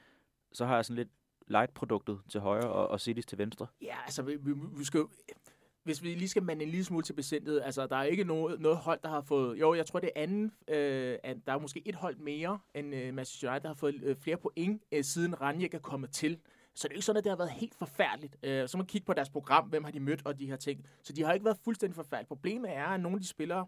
så har jeg sådan lidt light-produktet til højre og, og Cities til venstre. Ja, altså, vi, vi, vi skal hvis vi lige skal mande en lille smule til besindet, altså der er ikke noget, noget hold, der har fået, jo, jeg tror det er anden, øh, at der er måske et hold mere end øh, Manchester United, der har fået øh, flere point, øh, siden Ranjek er kommet til. Så det er ikke sådan, at det har været helt forfærdeligt. Øh, så man kigge på deres program, hvem har de mødt og de her ting. Så de har ikke været fuldstændig forfærdeligt. Problemet er, at nogle af de spillere,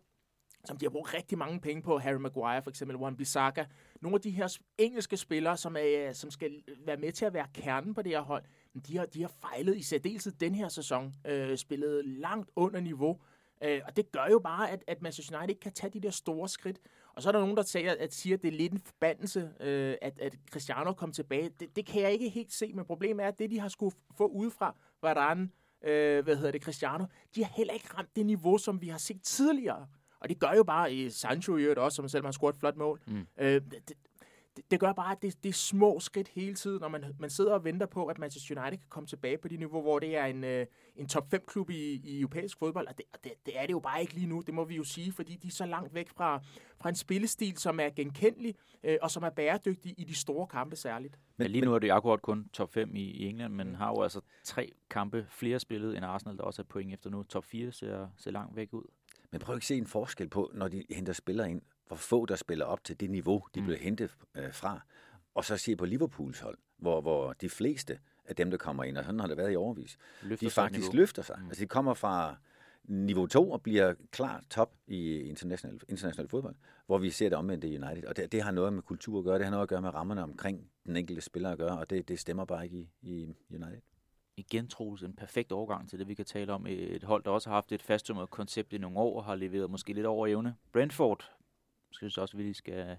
som de har brugt rigtig mange penge på, Harry Maguire for eksempel, Juan Bissaka, nogle af de her engelske spillere, som, er, som skal være med til at være kernen på det her hold, de har, de har fejlet i særdeleshed den her sæson, øh, spillet langt under niveau, øh, og det gør jo bare, at, at Manchester United ikke kan tage de der store skridt. Og så er der nogen, der siger, at, siger, at det er lidt en forbandelse, øh, at, at Cristiano kom tilbage. Det, det kan jeg ikke helt se, men problemet er, at det, de har skulle få udefra, Varane, øh, hvad hedder det, Cristiano, de har heller ikke ramt det niveau, som vi har set tidligere. Og det gør jo bare i Sancho i øvrigt også, som selv har scoret et flot mål. Mm. Øh, det, det, det gør bare, at det, det er små skridt hele tiden, når man, man sidder og venter på, at Manchester United kan komme tilbage på det niveau, hvor det er en, øh, en top 5-klub i, i europæisk fodbold, og det, det, det er det jo bare ikke lige nu, det må vi jo sige, fordi de er så langt væk fra, fra en spillestil, som er genkendelig, øh, og som er bæredygtig i de store kampe særligt. Men ja, lige nu er det akkurat kun top 5 i, i England, men har jo altså tre kampe flere spillet end Arsenal, der også er point efter nu. Top 4 ser, ser langt væk ud. Men prøv at se en forskel på, når de henter spillere ind, hvor få der spiller op til det niveau, de mm. blev hentet øh, fra. Og så se på Liverpools hold, hvor, hvor de fleste af dem, der kommer ind, og sådan har det været i overvis, løfter de faktisk niveau. løfter sig. Mm. Altså de kommer fra niveau 2 og bliver klar top i international, international fodbold, hvor vi ser det omvendte i United. Og det, det har noget med kultur at gøre, det har noget at gøre med rammerne omkring den enkelte spiller at gøre, og det, det stemmer bare ikke i, i United igen, Troels, en perfekt overgang til det, vi kan tale om. Et hold, der også har haft et fasttømret koncept i nogle år, og har leveret måske lidt over evne. Brentford, synes også, at vi skal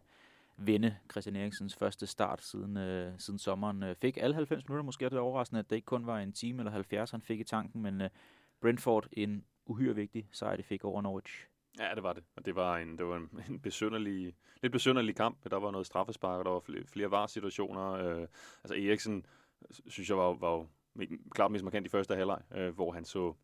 vinde Christian Eriksens første start siden, øh, siden sommeren. Øh, fik alle 90 minutter, måske er det overraskende, at det ikke kun var en time eller 70, han fik i tanken, men øh, Brentford en uhyre vigtig sejr, det fik over Norwich. Ja, det var det. Og det var en, det var en, en besynderlig, lidt besynderlig kamp. Der var noget straffespark, og der var flere, flere varsituationer. Øh, altså Eriksen, synes jeg, var, var klart mest markant i første halvleg, øh, hvor han så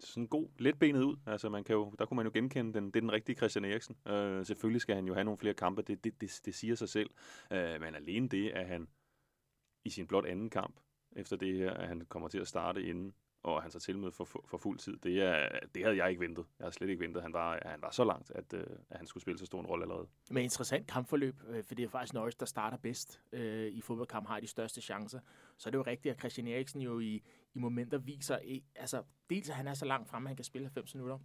sådan god, letbenet ud. Altså, man kan jo, der kunne man jo genkende den. Det er den rigtige Christian Eriksen. Øh, selvfølgelig skal han jo have nogle flere kampe. Det, det, det, det siger sig selv. Øh, men alene det, at han i sin blot anden kamp, efter det her, at han kommer til at starte inden og han så til med for, for, fuld tid, det, er, det havde jeg ikke ventet. Jeg havde slet ikke ventet, at han var, at han var så langt, at, øh, at han skulle spille så stor en rolle allerede. Men interessant kampforløb, øh, for det er faktisk Norris, der starter bedst øh, i fodboldkamp, har de største chancer. Så er det jo rigtigt, at Christian Eriksen jo i, i momenter viser, altså dels at han er så langt frem, at han kan spille 90 minutter,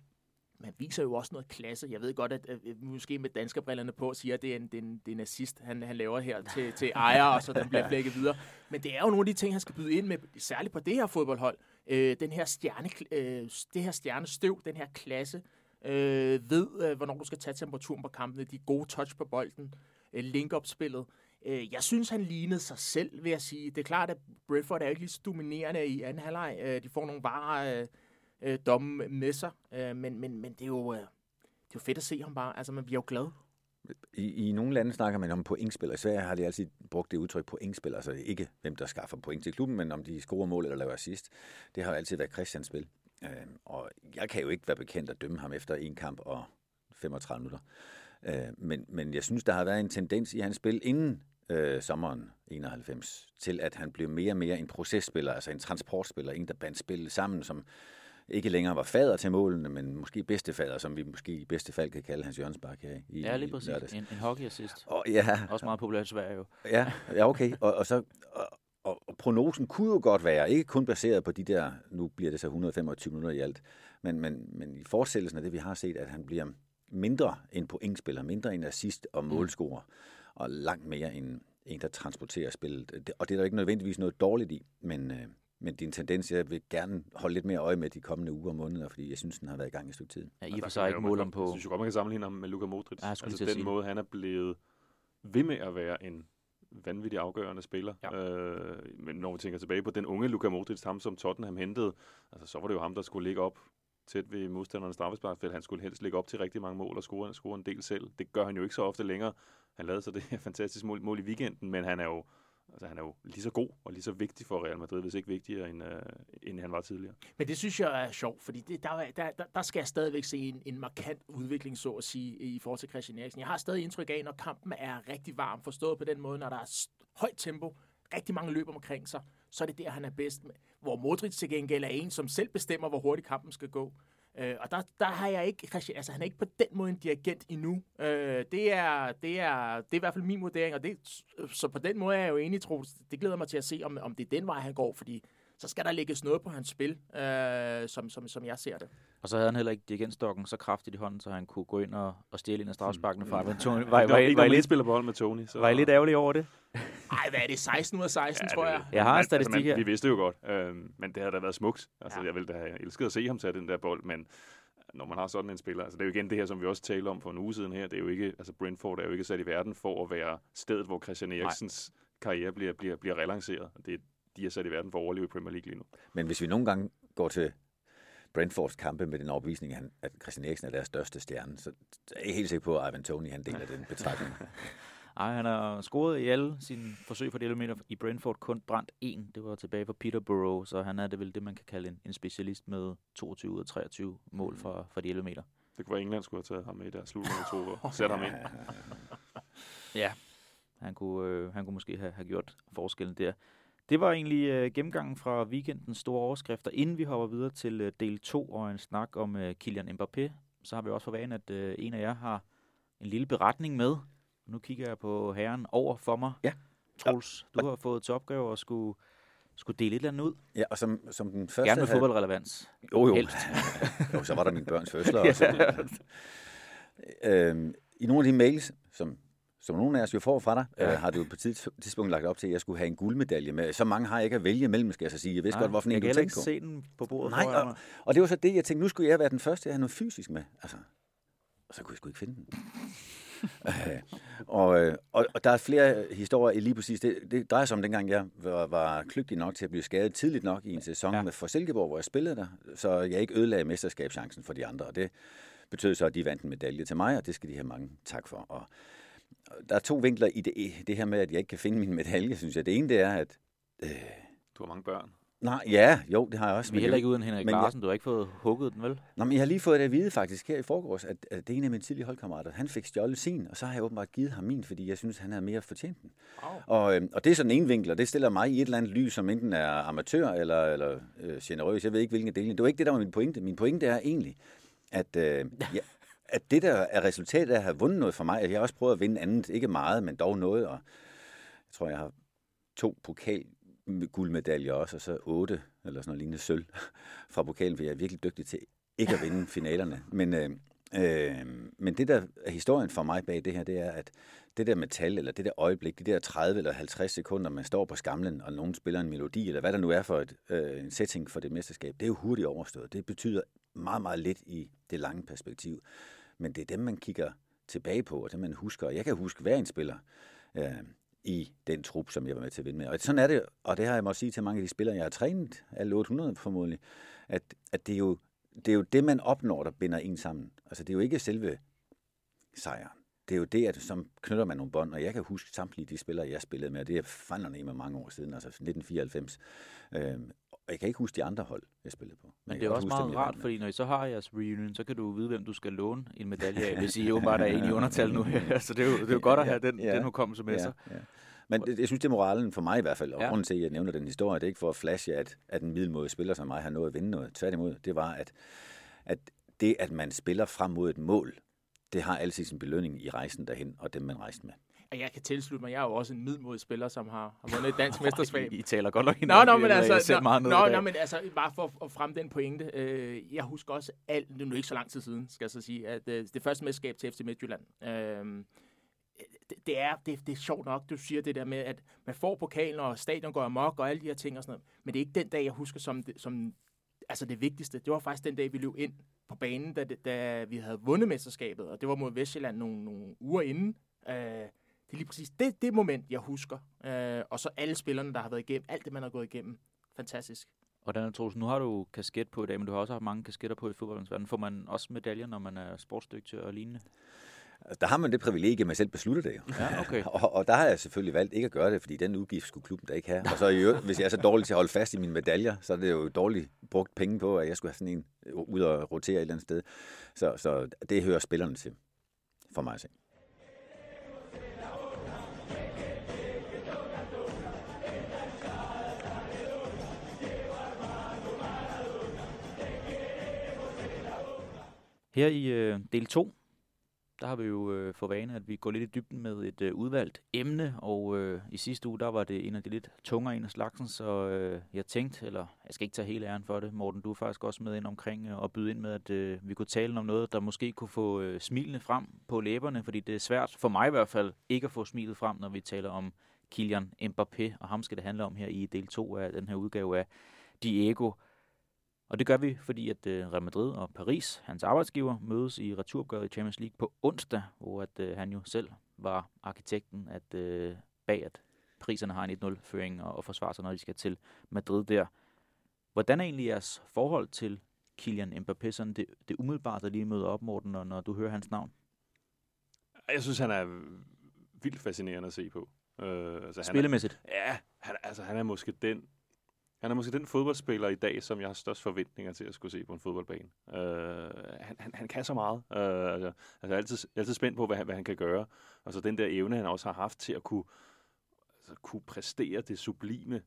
man viser jo også noget klasse. Jeg ved godt, at, at, måske med danskerbrillerne på siger, at det er en, det er en, det er en assist, han, han laver her til, til ejer, og så den bliver flækket videre. Men det er jo nogle af de ting, han skal byde ind med, særligt på det her fodboldhold. Øh, den her stjerne, øh, det her stjernestøv, den her klasse, øh, ved, øh, hvornår du skal tage temperaturen på kampene, de gode touch på bolden, øh, link-up-spillet. Øh, jeg synes, han lignede sig selv, vil jeg sige. Det er klart, at Brentford er ikke lige så dominerende i anden halvleg. Øh, de får nogle varer... Øh, øh, domme med sig. Øh, men, men, men det er jo... Øh, det er jo fedt at se ham bare. Altså, man bliver jo glad. I, I nogle lande snakker man om pointspillere. I Sverige har de altid brugt det udtryk pointspil, altså ikke hvem der skaffer point til klubben, men om de scorer mål eller laver assist. Det har jo altid været Christians spil. Øh, og jeg kan jo ikke være bekendt at dømme ham efter en kamp og 35 minutter. Øh, men, men jeg synes, der har været en tendens i hans spil inden øh, sommeren 91, til at han blev mere og mere en processpiller, altså en transportspiller, en der bandt spillet sammen, som ikke længere var fader til målene, men måske bedstefader, som vi måske i bedste fald kan kalde Hans Jørgensbak her i Ja, lige præcis. En, en hockey-assist. Og, ja. Også meget populært i Sverige jo. Ja, ja okay. Og, og, så, og, og prognosen kunne jo godt være, ikke kun baseret på de der, nu bliver det så 125 minutter i alt, men, men, men i fortsættelsen af det, vi har set, at han bliver mindre end pointspiller, mindre end assist og mm. målscorer, mm. og langt mere end en, der transporterer spillet. Og det er der ikke nødvendigvis noget dårligt i, men, øh, men din tendens, jeg vil gerne holde lidt mere øje med de kommende uger og måneder, fordi jeg synes, den har været i gang et stykke tid. Ja, i og for sig ikke mål om på... Jeg synes jo godt, man kan sammenligne ham med Luka Modric. Ja, altså den måde, han er blevet ved med at være en vanvittig afgørende spiller. Ja. Øh, men når vi tænker tilbage på den unge Luka Modric, ham som Tottenham hentede, altså, så var det jo ham, der skulle ligge op tæt ved modstandernes straffesparkfelt. Han skulle helst ligge op til rigtig mange mål og score, score en del selv. Det gør han jo ikke så ofte længere. Han lavede så det her fantastiske mål, mål i weekenden, men han er jo Altså, han er jo lige så god og lige så vigtig for Real Madrid, hvis ikke vigtigere, end, øh, end han var tidligere. Men det synes jeg er sjovt, fordi det, der, der, der, der skal jeg stadigvæk se en, en markant udvikling, så at sige, i forhold til Christian Eriksen. Jeg har stadig indtryk af, når kampen er rigtig varm, forstået på den måde, når der er højt tempo, rigtig mange løb omkring sig, så er det der, han er bedst med. Hvor Modric til gengæld er en, som selv bestemmer, hvor hurtigt kampen skal gå. Øh, og der, der har jeg ikke, altså han er ikke på den måde en dirigent endnu. Øh, det, er, det, er, det er i hvert fald min vurdering, og det, så på den måde er jeg jo enig, Troels. Det glæder mig til at se, om, om det er den vej, han går, fordi så skal der lægges noget på hans spil, øh, som, som, som jeg ser det. Og så havde han heller ikke dirigentstokken så kraftigt i hånden, så han kunne gå ind og, og stjæle en af strafsparkene fra Ivan Tony. Var, var, var, var, var, lidt spiller på hold med Tony. Så... Var I lidt ærgerlig over det? Nej, hvad er det? 16 ud af 16, ja, tror jeg. Jeg har en statistik altså, man, Vi vidste jo godt, øh, men det havde da været smukt. Altså, ja. Jeg ville da have elsket at se ham tage den der bold, men når man har sådan en spiller. Altså, det er jo igen det her, som vi også talte om for en uge siden her. Det er jo ikke, altså Brentford er jo ikke sat i verden for at være stedet, hvor Christian Eriksens Nej. karriere bliver, bliver, bliver relanceret. Det, de er sat i verden for at overleve i Premier League lige nu. Men hvis vi nogle gange går til Brentfords kampe med den overbevisning, at Christian Eriksen er deres største stjerne, så er jeg helt sikker på, at Ivan Tony han deler den betragtning. Ej, han har scoret i alle sine forsøg for det meter i Brentford, kun brændt en. Det var tilbage på Peterborough, så han er det vel det, man kan kalde en, en specialist med 22 ud af 23 mål for, for de 11 meter. Det kunne være, England skulle have taget ham med i der slutningen to og sat ham ind. ja, han kunne, øh, han kunne måske have, have gjort forskellen der. Det var egentlig øh, gennemgangen fra weekendens store overskrifter. Inden vi hopper videre til øh, del 2 og en snak om øh, Kylian Mbappé, så har vi også for vane, at øh, en af jer har en lille beretning med nu kigger jeg på herren over for mig. Ja. Troels, du har fået til opgave at skulle, skulle dele et eller andet ud. Ja, og som, som den første... Gerne med fodboldrelevans. Jo, jo. jo, så var der min børns fødsler. Og så. øhm, I nogle af de mails, som, som nogle af os jo får fra dig, ja. øh, har du på et tidspunkt lagt op til, at jeg skulle have en guldmedalje med. Så mange har jeg ikke at vælge mellem, skal jeg så sige. Jeg vidste Nej, godt, hvorfor en du tænkte på. Jeg kan se den på bordet Nej, og, og, det var så det, jeg tænkte, nu skulle jeg være den første, jeg havde noget fysisk med. Altså, og så kunne jeg sgu ikke finde den. og, øh, og, og der er flere historier lige præcis. Det, det drejer sig om dengang, jeg var, var klygtig nok til at blive skadet tidligt nok i en sæson ja. med for Silkeborg, hvor jeg spillede der, så jeg ikke ødelagde mesterskabschancen for de andre. Og det betød så, at de vandt en medalje til mig, og det skal de have mange tak for. Og der er to vinkler i det, det her med, at jeg ikke kan finde min medalje, synes jeg. Det ene det er, at... Øh, du har mange børn. Nej, ja, jo, det har jeg også. Vi er heller ikke uden Henrik men jeg- Larsen. Du har ikke fået hugget den, vel? Nå, men jeg har lige fået det at vide faktisk her i forgårs, at, at det er en af mine tidlige holdkammerater. Han fik stjålet sin, og så har jeg åbenbart givet ham min, fordi jeg synes, han havde mere fortjent den. Wow. Og, øh, og det er sådan en vinkel, og det stiller mig i et eller andet lys, som enten er amatør eller, eller øh, generøs. Jeg ved ikke, hvilken del. Det var ikke det, der var min pointe. Min pointe er egentlig, at, øh, ja, at det, der er resultatet af at have vundet noget for mig, at jeg har også prøvet at vinde andet, ikke meget, men dog noget, og jeg tror, jeg har to pokal guldmedaljer også, og så otte, eller sådan noget lignende sølv fra pokalen, for jeg er virkelig dygtig til ikke at vinde finalerne. Men, øh, øh, men det, der er historien for mig bag det her, det er, at det der metal, eller det der øjeblik, de der 30 eller 50 sekunder, man står på skamlen, og nogen spiller en melodi, eller hvad der nu er for et, øh, en setting for det mesterskab, det er jo hurtigt overstået. Det betyder meget, meget lidt i det lange perspektiv. Men det er dem, man kigger tilbage på, og det man husker. Og jeg kan huske hver en spiller øh, i den trup, som jeg var med til at vinde med. Og sådan er det, og det har jeg måske sige til mange af de spillere, jeg har trænet, alle 800 formodentlig, at, at det, er jo, det er jo det, man opnår, der binder en sammen. Altså det er jo ikke selve sejren. Det er jo det, at som knytter man nogle bånd, og jeg kan huske samtlige de spillere, jeg spillede med, og det er fandme med mange år siden, altså 1994. øh, og jeg kan ikke huske de andre hold, jeg spillede på. Men jeg det er også dem, meget jeg rart, fordi når I så har jeres reunion, så kan du vide, hvem du skal låne en medalje af, hvis I åbenbart er en i undertal nu. så det er jo, det er jo godt at have den, Ja. den hukommelse med sig. Ja, ja. Men det, jeg synes, det er moralen for mig i hvert fald, og Ja. ja. grunden til, at jeg nævner den historie, det er ikke for at flashe, at, at en middelmåde spiller som mig har nået at vinde noget. Tværtimod, det var, at, at det, at man spiller frem mod et mål, det har altid sin belønning i rejsen derhen, og dem, man rejste med. Og jeg kan tilslutte mig, jeg er jo også en middelmodig spiller, som har, har vundet et dansk mesterskab. I, I taler godt nok Nå, hinanden. nå, Vi men altså, nå, meget nå, nå, men altså, bare for at fremme den pointe. Øh, jeg husker også alt, det er nu ikke så lang tid siden, skal jeg så sige, at øh, det første mesterskab til FC Midtjylland, øh, det, det, er, det, det er sjovt nok, du siger det der med, at man får pokalen, og stadion går amok, og alle de her ting og sådan noget. Men det er ikke den dag, jeg husker som, det- som altså det vigtigste. Det var faktisk den dag, vi løb ind på banen, da, da vi havde vundet mesterskabet, og det var mod Vestjylland nogle, nogle uger inden. Øh, det er lige præcis det, det moment, jeg husker. Øh, og så alle spillerne, der har været igennem, alt det, man har gået igennem. Fantastisk. Og Daniel Troelsen, nu har du kasket på i dag, men du har også haft mange kasketter på i fodboldens verden. Får man også medaljer, når man er sportsdygtig og lignende? Der har man det privilegie, at man selv beslutter det jo. Ja, okay. og, og der har jeg selvfølgelig valgt ikke at gøre det, fordi den udgift skulle klubben da ikke have. Og så i øvrigt, hvis jeg er så dårlig til at holde fast i mine medaljer, så er det jo dårligt brugt penge på, at jeg skulle have sådan en øh, ud og rotere et eller andet sted. Så, så det hører spillerne til, for mig at se. Her i øh, del 2, der har vi jo øh, for vane, at vi går lidt i dybden med et øh, udvalgt emne, og øh, i sidste uge, der var det en af de lidt tungere en af slagsen, så øh, jeg tænkte, eller jeg skal ikke tage hele æren for det, Morten, du er faktisk også med ind omkring øh, og byde ind med, at øh, vi kunne tale om noget, der måske kunne få øh, smilene frem på læberne, fordi det er svært, for mig i hvert fald, ikke at få smilet frem, når vi taler om Kylian Mbappé, og ham skal det handle om her i del 2 af den her udgave af Diego. Og det gør vi, fordi at øh, Real Madrid og Paris, hans arbejdsgiver, mødes i returopgøret i Champions League på onsdag, hvor at, øh, han jo selv var arkitekten at, øh, bag, at priserne har en 1-0-føring og, og forsvarer sig, når de skal til Madrid der. Hvordan er egentlig jeres forhold til Kylian Mbappé, sådan det, det umiddelbart, der lige møder op, Morten, når, når du hører hans navn? Jeg synes, han er vildt fascinerende at se på. Øh, altså, han er, Spillemæssigt. Ja, han, altså han er måske den han er måske den fodboldspiller i dag, som jeg har størst forventninger til at skulle se på en fodboldbane. Øh, han, han, han kan så meget. Øh, altså, altså, jeg er altid, altid spændt på, hvad han, hvad han kan gøre. Og så den der evne, han også har haft til at kunne, altså, kunne præstere det sublime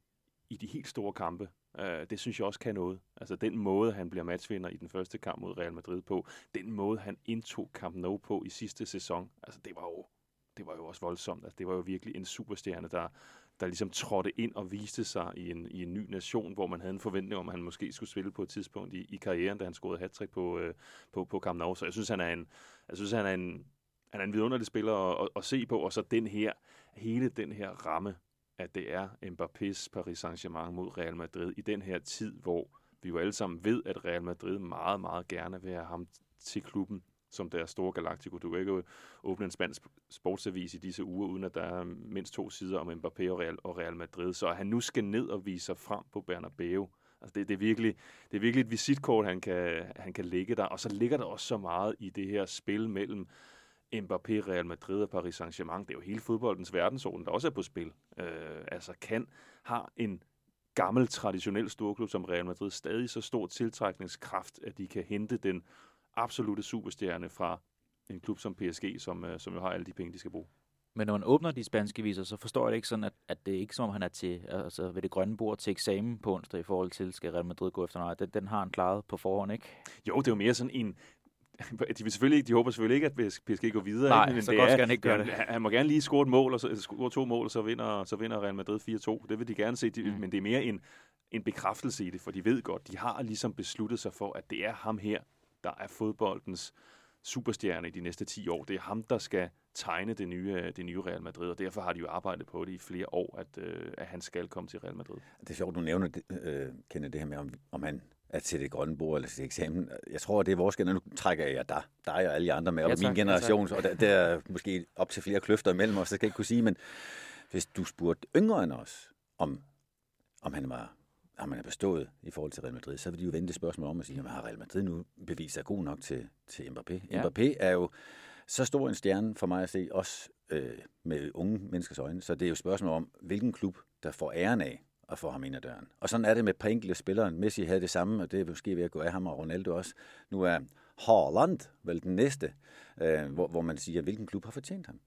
i de helt store kampe. Øh, det synes jeg også kan noget. Altså den måde, han bliver matchvinder i den første kamp mod Real Madrid på, den måde, han indtog Camp Nou på i sidste sæson, altså det var jo, det var jo også voldsomt. Altså, det var jo virkelig en superstjerne, der, der ligesom trådte ind og viste sig i en, i en ny nation, hvor man havde en forventning om, at han måske skulle spille på et tidspunkt i, i karrieren, da han scorede hat på, øh, på, på Camp Nou. Så jeg synes, han er en, jeg synes, han er en, han er en vidunderlig spiller at, at, at se på, og så den her, hele den her ramme, at det er Mbappés Paris Saint-Germain mod Real Madrid i den her tid, hvor vi jo alle sammen ved, at Real Madrid meget, meget gerne vil have ham til klubben som deres store galaktiko. Du kan ikke åbne en spansk sportsavis i disse uger, uden at der er mindst to sider om Mbappé og Real, og Real Madrid. Så at han nu skal ned og vise sig frem på Bernabeu, altså det, det, er virkelig, det er virkelig et visitkort, han kan, han kan lægge der. Og så ligger der også så meget i det her spil mellem Mbappé, Real Madrid og Paris Saint-Germain. Det er jo hele fodboldens verdensorden, der også er på spil. Øh, altså kan, har en gammel, traditionel storklub som Real Madrid stadig så stor tiltrækningskraft, at de kan hente den absolute superstjerne fra en klub som PSG, som, øh, som jo har alle de penge, de skal bruge. Men når man åbner de spanske viser, så forstår jeg det ikke sådan, at, at det er ikke som om han er til, altså ved det grønne bord til eksamen på onsdag i forhold til, skal Real Madrid gå efter noget. Den, den har han klaret på forhånd, ikke? Jo, det er jo mere sådan en, de, vil selvfølgelig ikke, de håber selvfølgelig ikke, at PSG går videre. Nej, ikke? så godt skal han ikke gøre det. Han, han må gerne lige score et mål, og så, score to mål, og så vinder, så vinder Real Madrid 4-2. Det vil de gerne se, de, mm. men det er mere en, en bekræftelse i det, for de ved godt, de har ligesom besluttet sig for, at det er ham her, der er fodboldens superstjerne i de næste 10 år. Det er ham, der skal tegne det nye, det nye Real Madrid, og derfor har de jo arbejdet på det i flere år, at, øh, at han skal komme til Real Madrid. Det er sjovt, du nævner det, øh, kender det her med, om, om han er til det grønne bord eller til eksamen. Jeg tror, det er vores generation. Nu trækker jeg dig, dig og alle de andre med, ja, og min generation, ja, og der, der er måske op til flere kløfter imellem os, det skal jeg ikke kunne sige, men hvis du spurgte yngre end os, om, om han var om man er bestået i forhold til Real Madrid, så vil de jo vende det spørgsmål om at sige, at har Real Madrid nu bevist sig god nok til, til Mbappé? Ja. Mbappé er jo så stor en stjerne for mig at se, også øh, med unge menneskers øjne, så det er jo et spørgsmål om, hvilken klub, der får æren af at få ham ind ad døren. Og sådan er det med et par enkelte spillere. Messi havde det samme, og det er måske ved at gå af ham og Ronaldo også. Nu er Haaland vel den næste, øh, hvor, hvor man siger, hvilken klub har fortjent ham.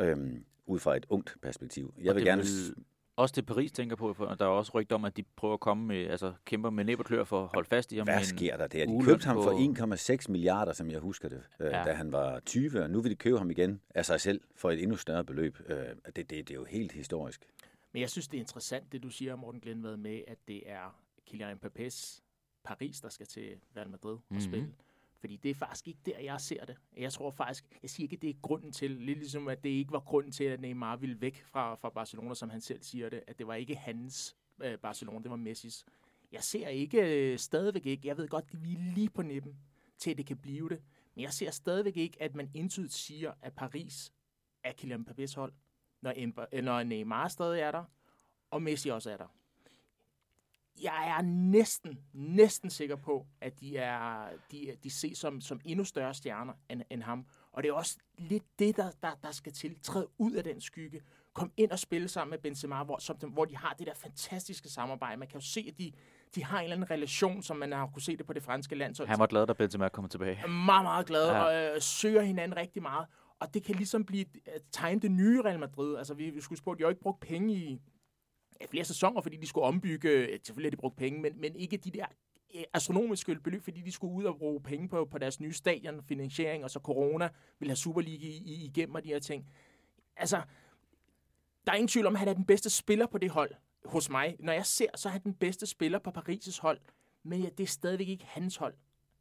Øh, ud fra et ungt perspektiv. Jeg vil gerne... Vil også det Paris tænker på, for der er også rygt om, at de prøver at komme med, altså kæmper med næb og klør for at holde fast i ham. Hvad sker der der? De købte ham for 1,6 milliarder, som jeg husker det, øh, ja. da han var 20, og nu vil de købe ham igen af sig selv for et endnu større beløb. Øh, det, det, det er jo helt historisk. Men jeg synes, det er interessant, det du siger, Morten Glenved, med, at det er Kylian Mbappé's Paris, der skal til Real Madrid og mm-hmm. spille. Fordi det er faktisk ikke der, jeg ser det. Jeg tror faktisk, jeg siger ikke, at det er grunden til, lidt ligesom at det ikke var grunden til, at Neymar ville væk fra, fra Barcelona, som han selv siger det, at det var ikke hans øh, Barcelona, det var Messis. Jeg ser ikke, øh, stadigvæk ikke, jeg ved godt, at vi er lige på nippen til, at det kan blive det, men jeg ser stadigvæk ikke, at man intydigt siger, at Paris er Kylian Mbappé's hold, når, når Neymar stadig er der, og Messi også er der jeg er næsten, næsten sikker på, at de, er, de, de ses som, som endnu større stjerner end, end ham. Og det er også lidt det, der, der, der skal til. Træde ud af den skygge. Kom ind og spille sammen med Benzema, hvor, som, hvor de har det der fantastiske samarbejde. Man kan jo se, at de, de har en eller anden relation, som man har kunne se det på det franske land. Så, Han var glad, da Benzema kom tilbage. Meget, meget glad, ja. og øh, søger hinanden rigtig meget. Og det kan ligesom blive tegnet det nye Real Madrid. Altså, vi, vi skulle spørge, de har ikke brugt penge i, flere sæsoner, fordi de skulle ombygge, selvfølgelig har de brugt penge, men, men ikke de der øh, astronomiske beløb, fordi de skulle ud og bruge penge på, på deres nye stadion, finansiering, og så corona ville have Superliga i, i, igennem og de her ting. Altså, der er ingen tvivl om, at han er den bedste spiller på det hold hos mig. Når jeg ser, så er han den bedste spiller på Paris' hold, men ja, det er stadigvæk ikke hans hold.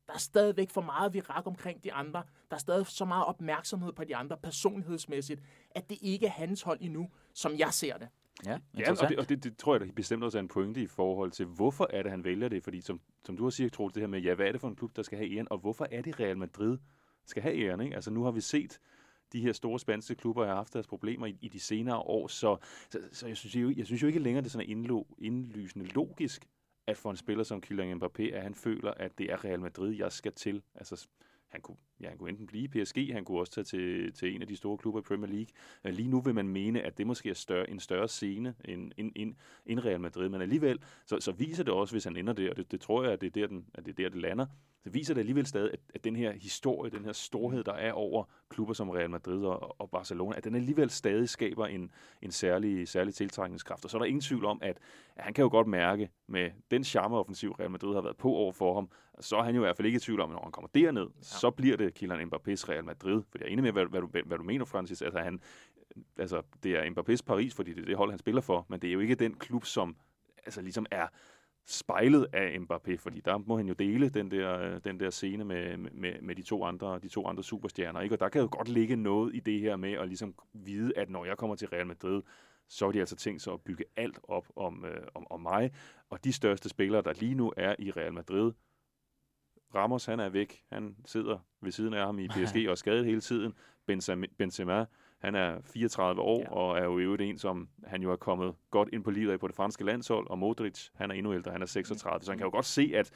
Der er stadigvæk for meget virak omkring de andre. Der er stadig så meget opmærksomhed på de andre personlighedsmæssigt, at det ikke er hans hold endnu, som jeg ser det. Ja, ja og, det, og det, det tror jeg da bestemt også er en pointe i forhold til, hvorfor er det, han vælger det? Fordi som, som du har sagt, Troels, det her med, ja, hvad er det for en klub, der skal have æren, og hvorfor er det Real Madrid skal have æren? Ikke? Altså nu har vi set de her store spanske klubber har haft deres problemer i, i de senere år, så, så, så jeg, synes jo, jeg synes jo ikke længere, det er sådan indlo, indlysende logisk, at for en spiller som Kylian Mbappé, at han føler, at det er Real Madrid, jeg skal til. Altså, han kunne, ja, han kunne enten blive i PSG, han kunne også tage til, til en af de store klubber i Premier League. Uh, lige nu vil man mene, at det måske er større, en større scene end, end, end, end Real Madrid, men alligevel, så, så viser det også, hvis han ender der, og det, det tror jeg, at det er der, den, at det, er der, det lander, så viser det alligevel stadig, at, at den her historie, den her storhed, der er over klubber som Real Madrid og, og Barcelona, at den alligevel stadig skaber en, en særlig, særlig tiltrækningskraft. Og så er der ingen tvivl om, at, at han kan jo godt mærke med den charmeoffensiv, Real Madrid har været på over for ham, så er han jo i hvert fald ikke i tvivl om, at når han kommer derned, ja. så bliver det Kylian Mbappé's Real Madrid. For jeg er enig med, hvad, hvad, du, hvad du mener, Francis. Altså, han, altså, det er Mbappés Paris, fordi det er det hold, han spiller for, men det er jo ikke den klub, som altså, ligesom er spejlet af Mbappé, fordi der må han jo dele den der, øh, den der scene med, med, med de, to andre, de to andre superstjerner. Ikke? Og der kan jo godt ligge noget i det her med at ligesom vide, at når jeg kommer til Real Madrid, så har de altså tænkt sig at bygge alt op om, øh, om, om mig. Og de største spillere, der lige nu er i Real Madrid, Ramos, han er væk. Han sidder ved siden af ham i PSG og skadet hele tiden. Benzema, han er 34 år ja. og er jo i øvrigt en, som han jo er kommet godt ind på livet af på det franske landshold. Og Modric, han er endnu ældre, han er 36. Så han kan jo godt se, at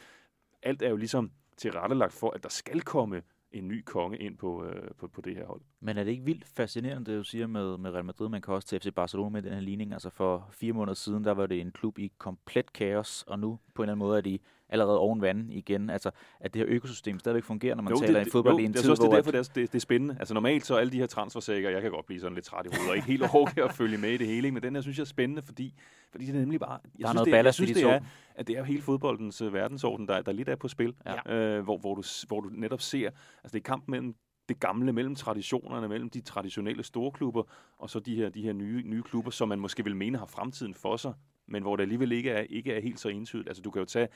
alt er jo ligesom tilrettelagt for, at der skal komme en ny konge ind på, øh, på, på det her hold. Men er det ikke vildt fascinerende, det du siger med, med Real Madrid? Man kan også til FC Barcelona med den her ligning. Altså for fire måneder siden, der var det en klub i komplet kaos, og nu på en eller anden måde er de allerede oven vand igen. Altså, at det her økosystem stadigvæk fungerer, når man jo, taler det, i fodbold jo, i en det, tid, hvor... Det er derfor, det er, det, det er spændende. Altså normalt så alle de her transfersækker, jeg kan godt blive sådan lidt træt i hovedet, og ikke helt okay at følge med i det hele, men den her synes jeg er spændende, fordi, fordi det er nemlig bare... Jeg der er synes, noget det, ballast jeg synes, de det er, at det er hele fodboldens uh, verdensorden, der, der lidt er på spil, Ja. øh, hvor, hvor, du, hvor du netop ser, altså det er kamp mellem det gamle, mellem traditionerne, mellem de traditionelle store klubber, og så de her, de her nye, nye klubber, som man måske vil mene har fremtiden for sig, men hvor det alligevel ikke er, ikke er helt så entydigt. Altså du kan jo tage,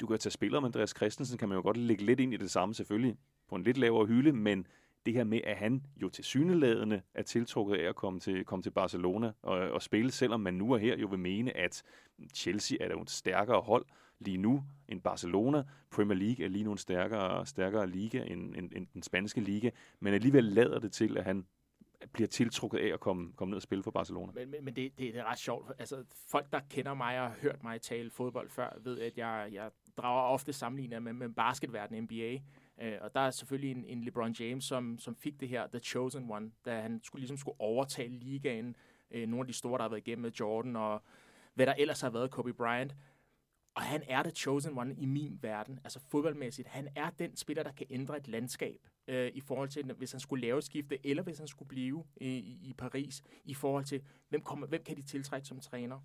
du kan jo tage spillere med Andreas Christensen, kan man jo godt lægge lidt ind i det samme selvfølgelig, på en lidt lavere hylde, men det her med, at han jo til syneladende er tiltrukket af at komme til, komme til Barcelona og, og spille, selvom man nu er her jo vil mene, at Chelsea er da et stærkere hold lige nu end Barcelona. Premier League er lige nu en stærkere, stærkere liga end, end, end den spanske liga, men alligevel lader det til, at han bliver tiltrukket af at komme, komme ned og spille for Barcelona. Men, men, men det, det, det er ret sjovt. Altså, folk, der kender mig og har hørt mig tale fodbold før, ved, at jeg, jeg drager ofte sammenligninger med, med basketverdenen NBA. Øh, og der er selvfølgelig en, en LeBron James, som, som fik det her The Chosen One, da han skulle, ligesom skulle overtale ligaen. Øh, nogle af de store, der har været igennem med Jordan, og hvad der ellers har været, Kobe Bryant. Og han er the chosen one i min verden, altså fodboldmæssigt. Han er den spiller, der kan ændre et landskab øh, i forhold til, hvis han skulle lave et skifte, eller hvis han skulle blive øh, i, i Paris, i forhold til, hvem, kommer, hvem kan de tiltrække som træner?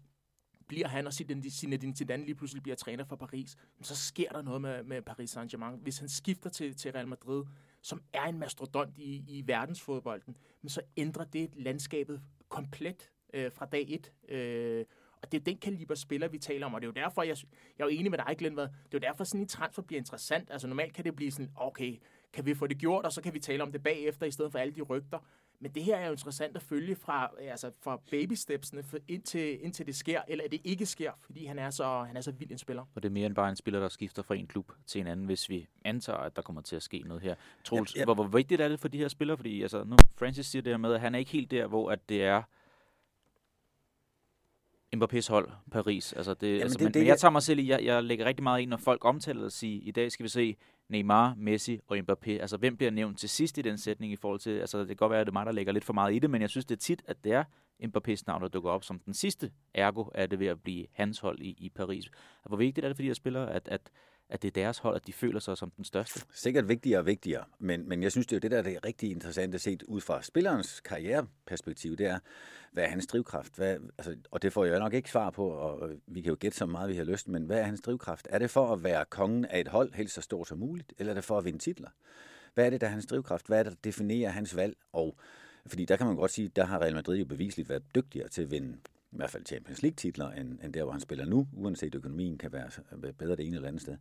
Bliver han og Zinedine Zidane lige pludselig bliver træner for Paris, så sker der noget med, med Paris Saint-Germain. Hvis han skifter til, til Real Madrid, som er en mastodont i, i verdensfodbolden, men så ændrer det landskabet komplet øh, fra dag et. Øh, og det er den kaliber spiller, vi taler om, og det er jo derfor, jeg, jeg er jo enig med dig, Glenn, det er jo derfor, sådan en transfer bliver interessant. Altså normalt kan det blive sådan, okay, kan vi få det gjort, og så kan vi tale om det bagefter, i stedet for alle de rygter. Men det her er jo interessant at følge fra, altså fra baby stepsene indtil, indtil det sker, eller at det ikke sker, fordi han er, så, han er så vild en spiller. Og det er mere end bare en spiller, der skifter fra en klub til en anden, hvis vi antager, at der kommer til at ske noget her. Troels, Ja, ja. Hvor, hvor vigtigt er det for de her spillere? Fordi altså, nu Francis siger det her med, at han er ikke helt der, hvor at det er Mbappé's hold, Paris. Altså det, Jamen, altså, det- men, det- men jeg tager mig selv i, jeg, jeg lægger rigtig meget ind, når folk omtaler og siger, i dag skal vi se Neymar, Messi og Mbappé. Altså hvem bliver nævnt til sidst i den sætning i forhold til, altså det kan godt være, at det er mig, der lægger lidt for meget i det, men jeg synes det er tit, at det er Mbappés navn, der dukker op som den sidste. Ergo er det ved at blive hans hold i, i Paris. Hvor vigtigt er det for de her spillere, at, at, at det er deres hold, at de føler sig som den største? Sikkert vigtigere og vigtigere, men, men jeg synes, det er jo det, der er det rigtig interessante set ud fra spillerens karriereperspektiv, det er, hvad er hans drivkraft? Hvad, altså, og det får jeg nok ikke svar på, og vi kan jo gætte så meget, vi har lyst, men hvad er hans drivkraft? Er det for at være kongen af et hold, helst så stort som muligt, eller er det for at vinde titler? Hvad er det, der er hans drivkraft? Hvad er det, der definerer hans valg? Og fordi der kan man godt sige, der har Real Madrid jo bevisligt været dygtigere til at vinde i hvert fald Champions League-titler, end, end der, hvor han spiller nu, uanset økonomien kan være bedre det ene eller andet sted.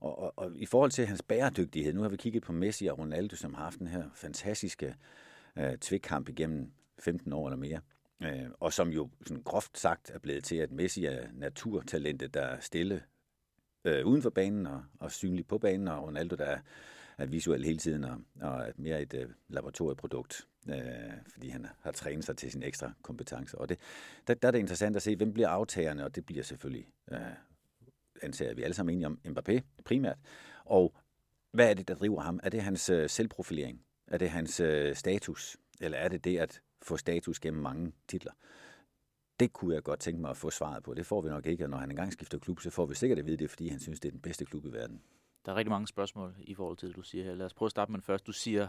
Og, og, og i forhold til hans bæredygtighed, nu har vi kigget på Messi og Ronaldo, som har haft den her fantastiske øh, tvikkamp igennem 15 år eller mere, øh, og som jo sådan groft sagt er blevet til, at Messi er naturtalentet, der er stille øh, uden for banen og, og synlig på banen, og Ronaldo, der er, er visuel hele tiden og, og er mere et øh, laboratorieprodukt, øh, fordi han har trænet sig til sin ekstra kompetence. Og det, der, der er det interessant at se, hvem bliver aftagerne, og det bliver selvfølgelig, øh, anser vi alle sammen enige om, Mbappé primært. Og hvad er det, der driver ham? Er det hans øh, selvprofilering? Er det hans øh, status? Eller er det det at få status gennem mange titler? Det kunne jeg godt tænke mig at få svaret på. Det får vi nok ikke, og når han engang skifter klub, så får vi sikkert at vide det, fordi han synes, det er den bedste klub i verden. Der er rigtig mange spørgsmål i forhold til det, du siger her. Lad os prøve at starte med den første. Du siger,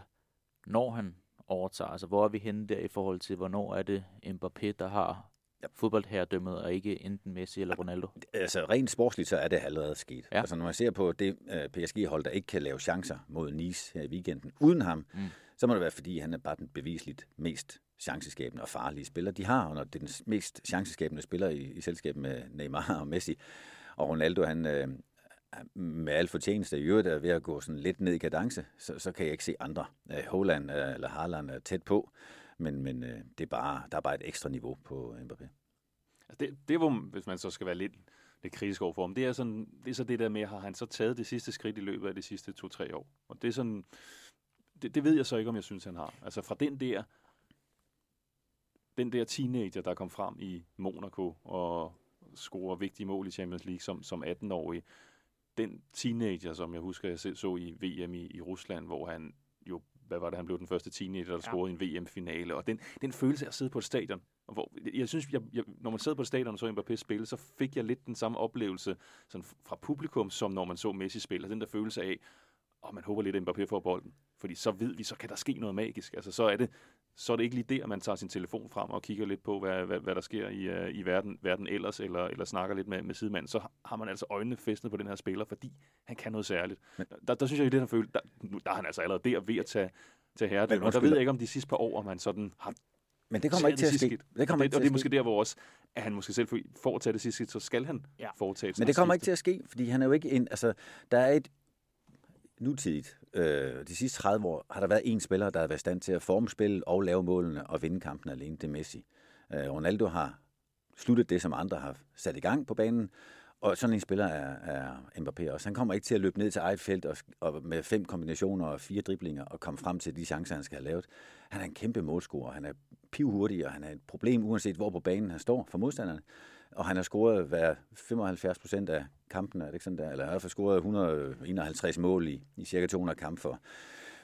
når han overtager, altså hvor er vi henne der i forhold til, hvornår er det Mbappé, der har Ja. fodboldherredømmet, og ikke enten Messi eller Ronaldo? Altså rent sportsligt, så er det allerede sket. Ja. Altså når man ser på det uh, PSG-hold, der ikke kan lave chancer mod Nice her i weekenden uden ham, Mm. så må det være, fordi han er bare den bevisligt mest chanceskabende og farlige spiller, de har. Og når det er den mest chanceskabende spiller i, i selskab med Neymar og Messi, og Ronaldo, han øh, med al fortjeneste i øvrigt er ved at gå sådan lidt ned i kadence, så, så kan jeg ikke se andre. Øh, Holland øh, eller Haaland er tæt på, men, men det er bare, der er bare et ekstra niveau på Mbappé. Altså det, det hvor, hvis man så skal være lidt, lidt kritisk overfor ham, det er, sådan, det er så det der med, har han så taget det sidste skridt i løbet af de sidste to-tre år? Og det er sådan, det, det ved jeg så ikke, om jeg synes, han har. Altså fra den der, den der teenager, der kom frem i Monaco og scorer vigtige mål i Champions League som, som 18-årig, den teenager, som jeg husker, jeg selv så i VM i, i Rusland, hvor han hvad var det, han blev den første teenager, der ja. scorede i en VM-finale, og den, den følelse af at sidde på et stadion, hvor, jeg synes, jeg, jeg, når man sidder på stadion og så Mbappé spille, så fik jeg lidt den samme oplevelse sådan fra publikum, som når man så Messi spille, den der følelse af, og man håber lidt, at Mbappé får bolden. Fordi så ved vi, så kan der ske noget magisk. Altså, så er det, så er det ikke lige det, at man tager sin telefon frem og kigger lidt på, hvad, hvad, hvad der sker i, uh, i verden, verden ellers, eller, eller snakker lidt med, med sidemanden. Så har man altså øjnene festet på den her spiller, fordi han kan noget særligt. Der, der synes jeg, at det her følelse, der, der er han altså allerede der ved at tage, tage herre. Og der ved jeg ikke, om de sidste par år, om man sådan har men det kommer ikke til at ske. Det kommer og det, ikke til og det er måske der, hvor også, at han måske selv får at tage det sidste så skal han ja. foretage Men det kommer ikke til at ske, fordi han er jo ikke en... Altså, der er et nutidigt, øh, de sidste 30 år, har der været en spiller, der har været i stand til at forme spillet og lave målene og vinde kampen alene. Det er Messi. Øh, Ronaldo har sluttet det, som andre har sat i gang på banen, og sådan en spiller er, er Mbappé også. Han kommer ikke til at løbe ned til eget felt og, og med fem kombinationer og fire driblinger og komme frem til de chancer, han skal have lavet. Han er en kæmpe målscorer. Han er pivhurtig, og han er et problem, uanset hvor på banen han står for modstanderne. Og han har scoret hver 75 procent af kampene, er det ikke sådan der? Eller han har scoret 151 mål i, i cirka 200 kampe for,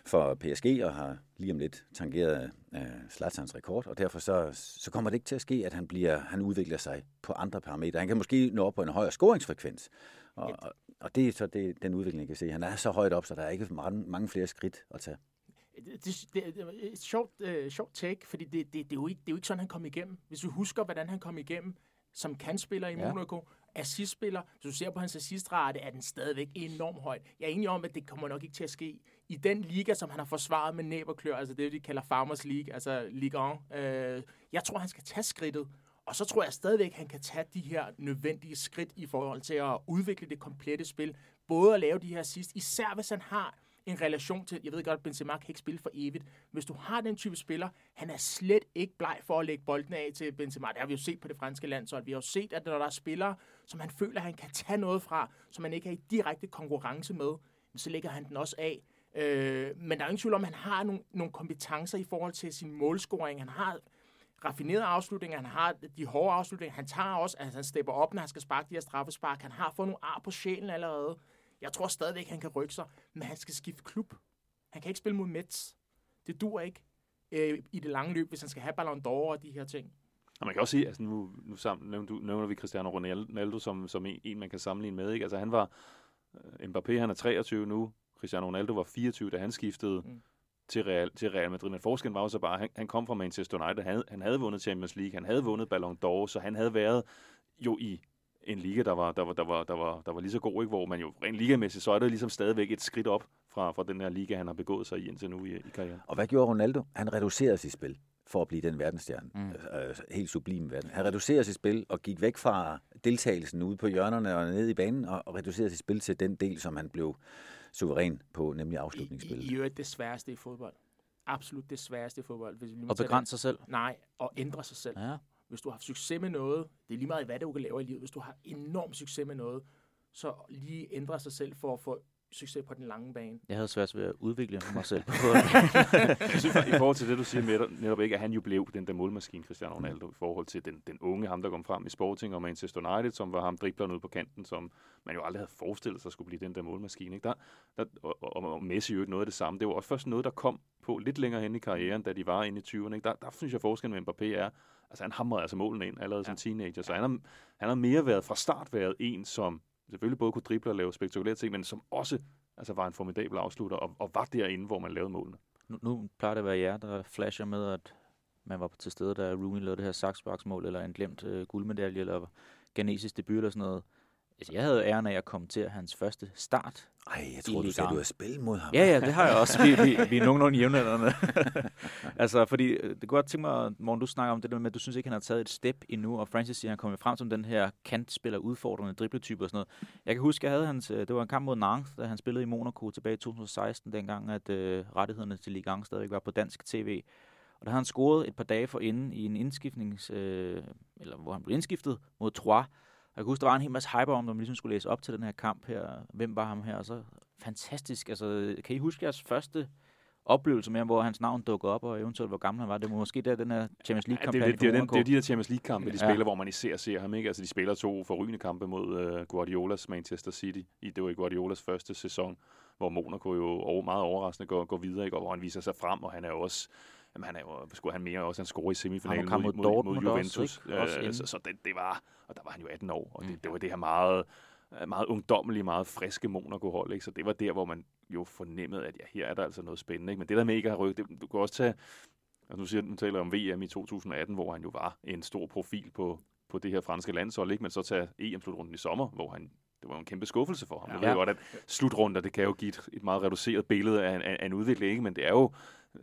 for PSG, og har lige om lidt tangeret uh, Zlatans rekord, og derfor så, så kommer det ikke til at ske, at han, bliver, han udvikler sig på andre parametre. Han kan måske nå op på en højere scoringsfrekvens, og, og, og det er så det, den udvikling, jeg kan se. Han er så højt op, så der er ikke mange, mange flere skridt at tage. Det, det, det er et sjovt, uh, sjovt take, fordi det, det, det, er jo ikke, det er jo ikke sådan, han kom igennem. Hvis du husker, hvordan han kom igennem som kandspiller i ja. Monaco, assistspiller. Hvis du ser på hans assistrate, er den stadigvæk enormt høj. Jeg er enig om, at det kommer nok ikke til at ske i den liga, som han har forsvaret med næb og klør, altså det, de kalder Farmers League, altså Ligue 1. Øh, jeg tror, han skal tage skridtet, og så tror jeg stadigvæk, han kan tage de her nødvendige skridt i forhold til at udvikle det komplette spil. Både at lave de her assist, især hvis han har en relation til, jeg ved godt, Benzema kan ikke spille for evigt. Hvis du har den type spiller, han er slet ikke bleg for at lægge bolden af til Benzema. Det har vi jo set på det franske landshold. Vi har jo set, at når der er spillere, som han føler, han kan tage noget fra, som han ikke er i direkte konkurrence med, så lægger han den også af. Øh, men der er ingen tvivl om, at han har nogle, nogle kompetencer i forhold til sin målscoring. Han har raffinerede afslutninger, han har de hårde afslutninger, han tager også, altså han stepper op, når han skal sparke de her straffespark, han har fået nogle ar på sjælen allerede. Jeg tror stadigvæk, han kan rykke sig, men han skal skifte klub. Han kan ikke spille mod Mets. Det dur ikke øh, i det lange løb, hvis han skal have Ballon d'Or og de her ting. Og man kan også sige, altså nu, nu sammen, nævner, nævner vi Cristiano Ronaldo som, som en, en, man kan sammenligne med. Ikke? Altså han var, uh, Mbappé han er 23 nu, Cristiano Ronaldo var 24, da han skiftede mm. til, Real, til Real Madrid. Men forskellen var jo så bare, han, han kom fra Manchester United, han, han havde vundet Champions League, han havde vundet Ballon d'Or, så han havde været jo i en liga, der var, der var, der var, der var, der var lige så god, ikke? hvor man jo rent ligamæssigt, så er det ligesom stadigvæk et skridt op fra, fra den her liga, han har begået sig i indtil nu i, i karrieren. Og hvad gjorde Ronaldo? Han reducerede sit spil for at blive den verdensstjerne. Mm. Øh, helt sublim verden. Han reducerede sit spil og gik væk fra deltagelsen ude på hjørnerne og ned i banen, og, og reducerede sit spil til den del, som han blev suveræn på, nemlig afslutningsspillet. I, i, i det sværeste i fodbold. Absolut det sværeste i fodbold. Hvis vi og begrænse sig selv? Nej, og ændre sig selv. Ja. Hvis du har haft succes med noget, det er lige meget, hvad du kan lave i livet. Hvis du har enorm succes med noget, så lige ændre sig selv for at få succes på den lange bane. Jeg havde svært ved at udvikle mig selv. jeg synes, I forhold til det, du siger med, netop ikke, at han jo blev den der målmaskine, Cristiano Ronaldo, i forhold til den, den unge, ham der kom frem i Sporting og Manchester United, som var ham dribleren ude på kanten, som man jo aldrig havde forestillet sig skulle blive den der målmaskine. Ikke? Der, der, og, og, og Messi jo ikke noget af det samme. Det var også først noget, der kom på lidt længere hen i karrieren, da de var inde i 20'erne. Ikke? Der, der synes jeg, forskellen med Mbappé er, altså han hamrede altså målene ind allerede ja. som teenager, så han har, han har mere været fra start været en, som selvfølgelig både kunne drible og lave spektakulære ting, men som også altså var en formidabel afslutter, og, og var derinde, hvor man lavede målene. Nu, nu plejer det at være jer, der flasher med, at man var til stede, da Rooney lavede det her saksbaksmål, eller en glemt øh, guldmedalje, eller Ganesis debut, eller sådan noget. Altså, jeg havde æren af at kommentere hans første start. Ej, jeg tror, du sagde, du har spillet mod ham. Ja, ja, det har jeg også. Vi, vi, vi er nogenlunde jævnaldrende. altså, fordi øh, det kunne godt tænke mig, Morgen, du snakker om det der med, at du synes ikke, han har taget et step endnu, og Francis siger, han kommer frem som den her kantspiller, udfordrende dribletype og sådan noget. Jeg kan huske, at jeg havde hans, øh, det var en kamp mod Nantes, da han spillede i Monaco tilbage i 2016, dengang at uh, rettighederne til Ligue 1 stadigvæk var på dansk tv. Og der havde han scoret et par dage for inden i en indskiftnings, øh, eller hvor han blev indskiftet mod Troyes, jeg kan huske, der var en hel masse hype om, når man ligesom skulle læse op til den her kamp her. Hvem var ham her? Og så fantastisk. Altså, kan I huske jeres første oplevelse med, hvor hans navn dukker op, og eventuelt hvor gammel han var. Det var måske der, den her Champions Ja, det, det, det, det, for det, det er de der Champions League-kampe, de Ja. spiller, hvor man især ser ham. Ikke? Altså, de spiller to forrygende kampe mod uh, Guardiolas Manchester City. I, det var i Guardiolas første sæson, hvor Monaco jo over, meget overraskende går, går videre, ikke? og hvor han viser sig frem, og han er også Jamen, han er jo, skulle han mere også, han scorer i semifinalen mod, mod mod, mod også, Juventus. ikke? Også Øh, så, så det, det, var, og der var han jo 18 år, og det, Mm. det var det her meget, øh, meget ungdommelige, meget friske Monaco-hold. Ikke? Så det var der, hvor man jo fornemmede, at ja, her er der altså noget spændende. Ikke? Men det der med ikke at have rykket, det, du kan også tage, altså nu, siger, nu taler om VM i 2018, hvor han jo var en stor profil på, på det her franske landshold, ikke? men så tage EM-slutrunden i sommer, hvor han det var en kæmpe skuffelse for ham. Ja. Jeg ved godt, at slutrunder, det kan jo give et, et meget reduceret billede af, en- af, af en udvikling, ikke? men det er jo,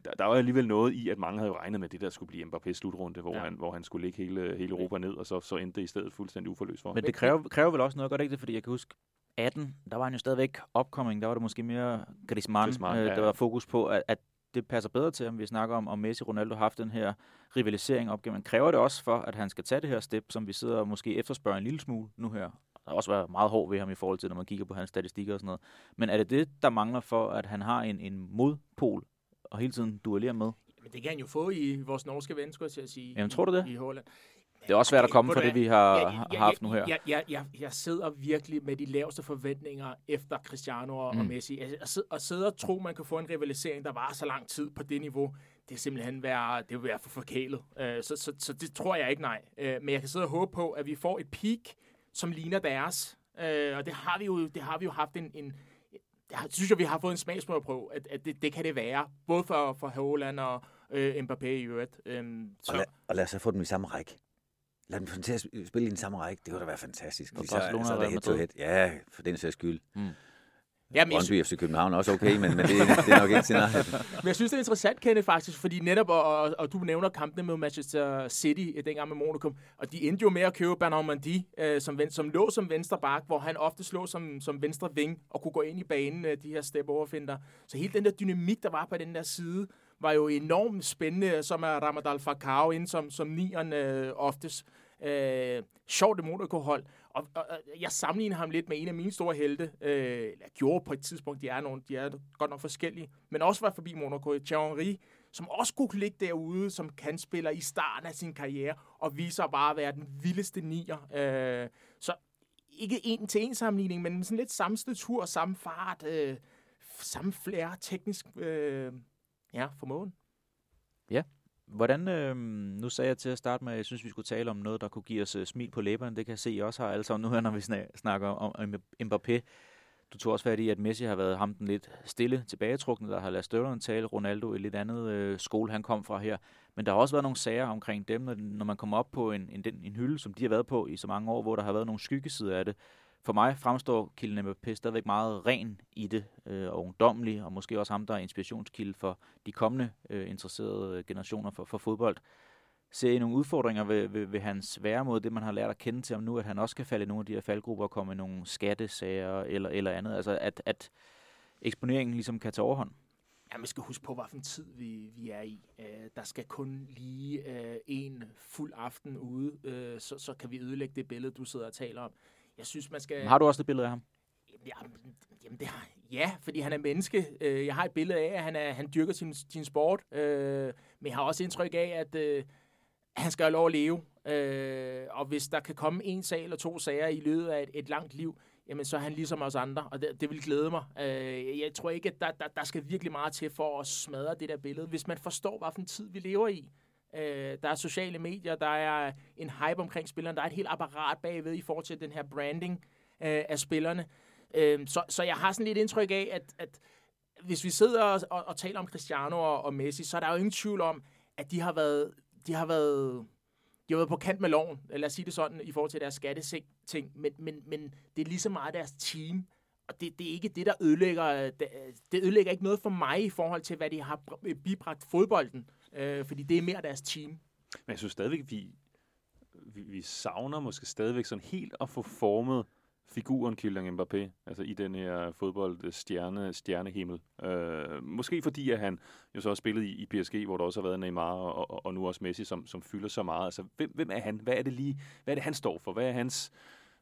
der, der var alligevel noget i, at mange havde jo regnet med, at det der skulle blive Mbappé's slutrunde, hvor, Ja. han, hvor han skulle lægge hele, hele Europa ned, og så, så endte det i stedet fuldstændig uforløst for ham. Men det kræver, kræver vel også noget, godt ikke det? Fordi jeg kan huske, 18, der var han jo stadigvæk upcoming. Der var det måske mere Griezmann, Griezmann, øh, ja, der ja. var fokus på, at, at det passer bedre til, om vi snakker om, om Messi og Ronaldo har haft den her rivalisering op gennem. Men kræver det også for, at han skal tage det her step, som vi sidder og måske efterspørger en lille smule nu her? Der har også været meget hård ved ham i forhold til, når man kigger på hans statistikker og sådan noget. Men er det det, der mangler for, at han har en, en modpol og hele tiden duellerer med? Men det kan han jo få i vores norske ven, skulle jeg til at sige. Jamen, tror du det? I, Holland. Det er også svært at komme fra det, vi har, Ja, har ja, haft nu her. Jeg, jeg, jeg, jeg sidder virkelig med de laveste forventninger efter Cristiano og, mm. og. Messi. Altså, At, at sidde og tro, man kan få en rivalisering, der var så lang tid på det niveau, det er simpelthen være, det vil være for forkælet. Uh, så, så, så det tror jeg ikke, nej. Uh, men jeg kan sidde og håbe på, at vi får et peak, som ligner deres. Uh, og det har vi jo, det har vi jo haft en, en det har, synes jeg, vi har fået en smagsprøve at, at det, det kan det være. Både for, for Haaland og øh, Mbappé i øvrigt. Og, så, lad, og lad os så få dem i samme række. Lad dem til at sp- spille i den samme række. Det kunne da være fantastisk. Og så, så er og Real head to head. Ja, for den sags skyld. Mm. Ja, men Brøndby FC København er også okay, men, men det, det er nok ikke nærheden. Men jeg synes, det er interessant, Kenneth, faktisk, fordi netop, og, og, og du nævner kampene med Manchester City øh, dengang med Monaco, og de endte jo med at købe Bernard Mendy, øh, som, ven- som lå som venstre bak, hvor han ofte slog som, som venstre ving og kunne gå ind i banen, øh, de her step overfinder. Så hele den der dynamik, der var på den der side, var jo enormt spændende, som er Ramadal Falcao inde som, som nieren øh, oftest. Øh, sjovt det Monaco-hold. Og, og, og, jeg sammenligner ham lidt med en af mine store helte. Øh, eller gjorde på et tidspunkt, de er, nogle, de er godt nok forskellige. Men også var forbi Monaco. Thierry Henry, som også kunne ligge derude som kandspiller i starten af sin karriere, og viser bare at være den vildeste nier. Øh, så ikke en til en sammenligning, men sådan lidt samme statur, samme fart, øh, samme flere teknisk øh, ja, formåen. Hvordan, øh, nu sagde jeg til at starte med, at jeg synes, vi skulle tale om noget, der kunne give os øh, smil på læberne. Det kan jeg se, I også har alle sammen nu her, når vi snakker om, om Mbappé. Du tog også fat i, at Messi har været ham den lidt stille tilbagetrukne, der har ladet støvlerne tale. Ronaldo i lidt andet øh, skole, han kom fra her. Men der har også været nogle sager omkring dem, når, når man kommer op på en, en, den- en hylde, som de har været på i så mange år, hvor der har været nogle skyggesider af det. For mig fremstår Kylian Mbappé stadigvæk meget ren i det, øh, og ungdommelig, og måske også ham, der er inspirationskilde for de kommende øh, interesserede øh, generationer for, for fodbold. Ser I nogle udfordringer ved, ved, ved hans væremåde, det man har lært at kende til ham nu, at han også kan falde i nogle af de her faldgrupper og komme i nogle skattesager eller, eller andet? Altså at, at eksponeringen ligesom kan tage overhånd? Ja, man skal huske på, hvilken tid vi, vi er i. Øh, der skal kun lige øh, en fuld aften ude, øh, så, så kan vi ødelægge det billede, du sidder og taler om. Jeg synes, man skal... Har du også det billede af ham? Jamen, jamen det har, ja, fordi han er menneske. Øh, Jeg har et billede af, at han, er, han dyrker sin, sin sport, øh, men jeg har også indtryk af, at øh, han skal have lov at leve. Øh, og hvis der kan komme en sag eller to sager i løbet af et, et langt liv, jamen så er han ligesom os andre, og det, det vil glæde mig. Øh, jeg tror ikke, at der, der, der skal virkelig meget til for at smadre det der billede, hvis man forstår, hvilken tid vi lever i. Øh, der er sociale medier, der er en hype omkring spillerne, der er et helt apparat bagved i forhold til den her branding øh, af spillerne. Øh, så, så jeg har sådan lidt indtryk af, at, at hvis vi sidder og, og, og taler om Cristiano og, og Messi, så er der jo ingen tvivl om, at de har været, de har været, de har været på kant med loven, lad os sige det sådan, i forhold til deres skatteting, men, men, men det er lige så meget deres team, og det, det er ikke det, der ødelægger, det, det ødelægger ikke noget for mig i forhold til, hvad de har bibragt fodbolden, øh, øh, fordi det er mere deres team. Men jeg synes stadigvæk, vi, vi, vi savner måske stadigvæk sådan helt at få formet figuren Kylian Mbappé, altså i den her fodbold øh, stjerne, stjernehimmel. Øh, måske fordi, at han jo så har spillet i, i PSG, hvor der også har været Neymar og, og, og nu også Messi, som, som fylder så meget. Altså, hvem, hvem er han? Hvad er det lige? Hvad er det, han står for? Hvad er hans,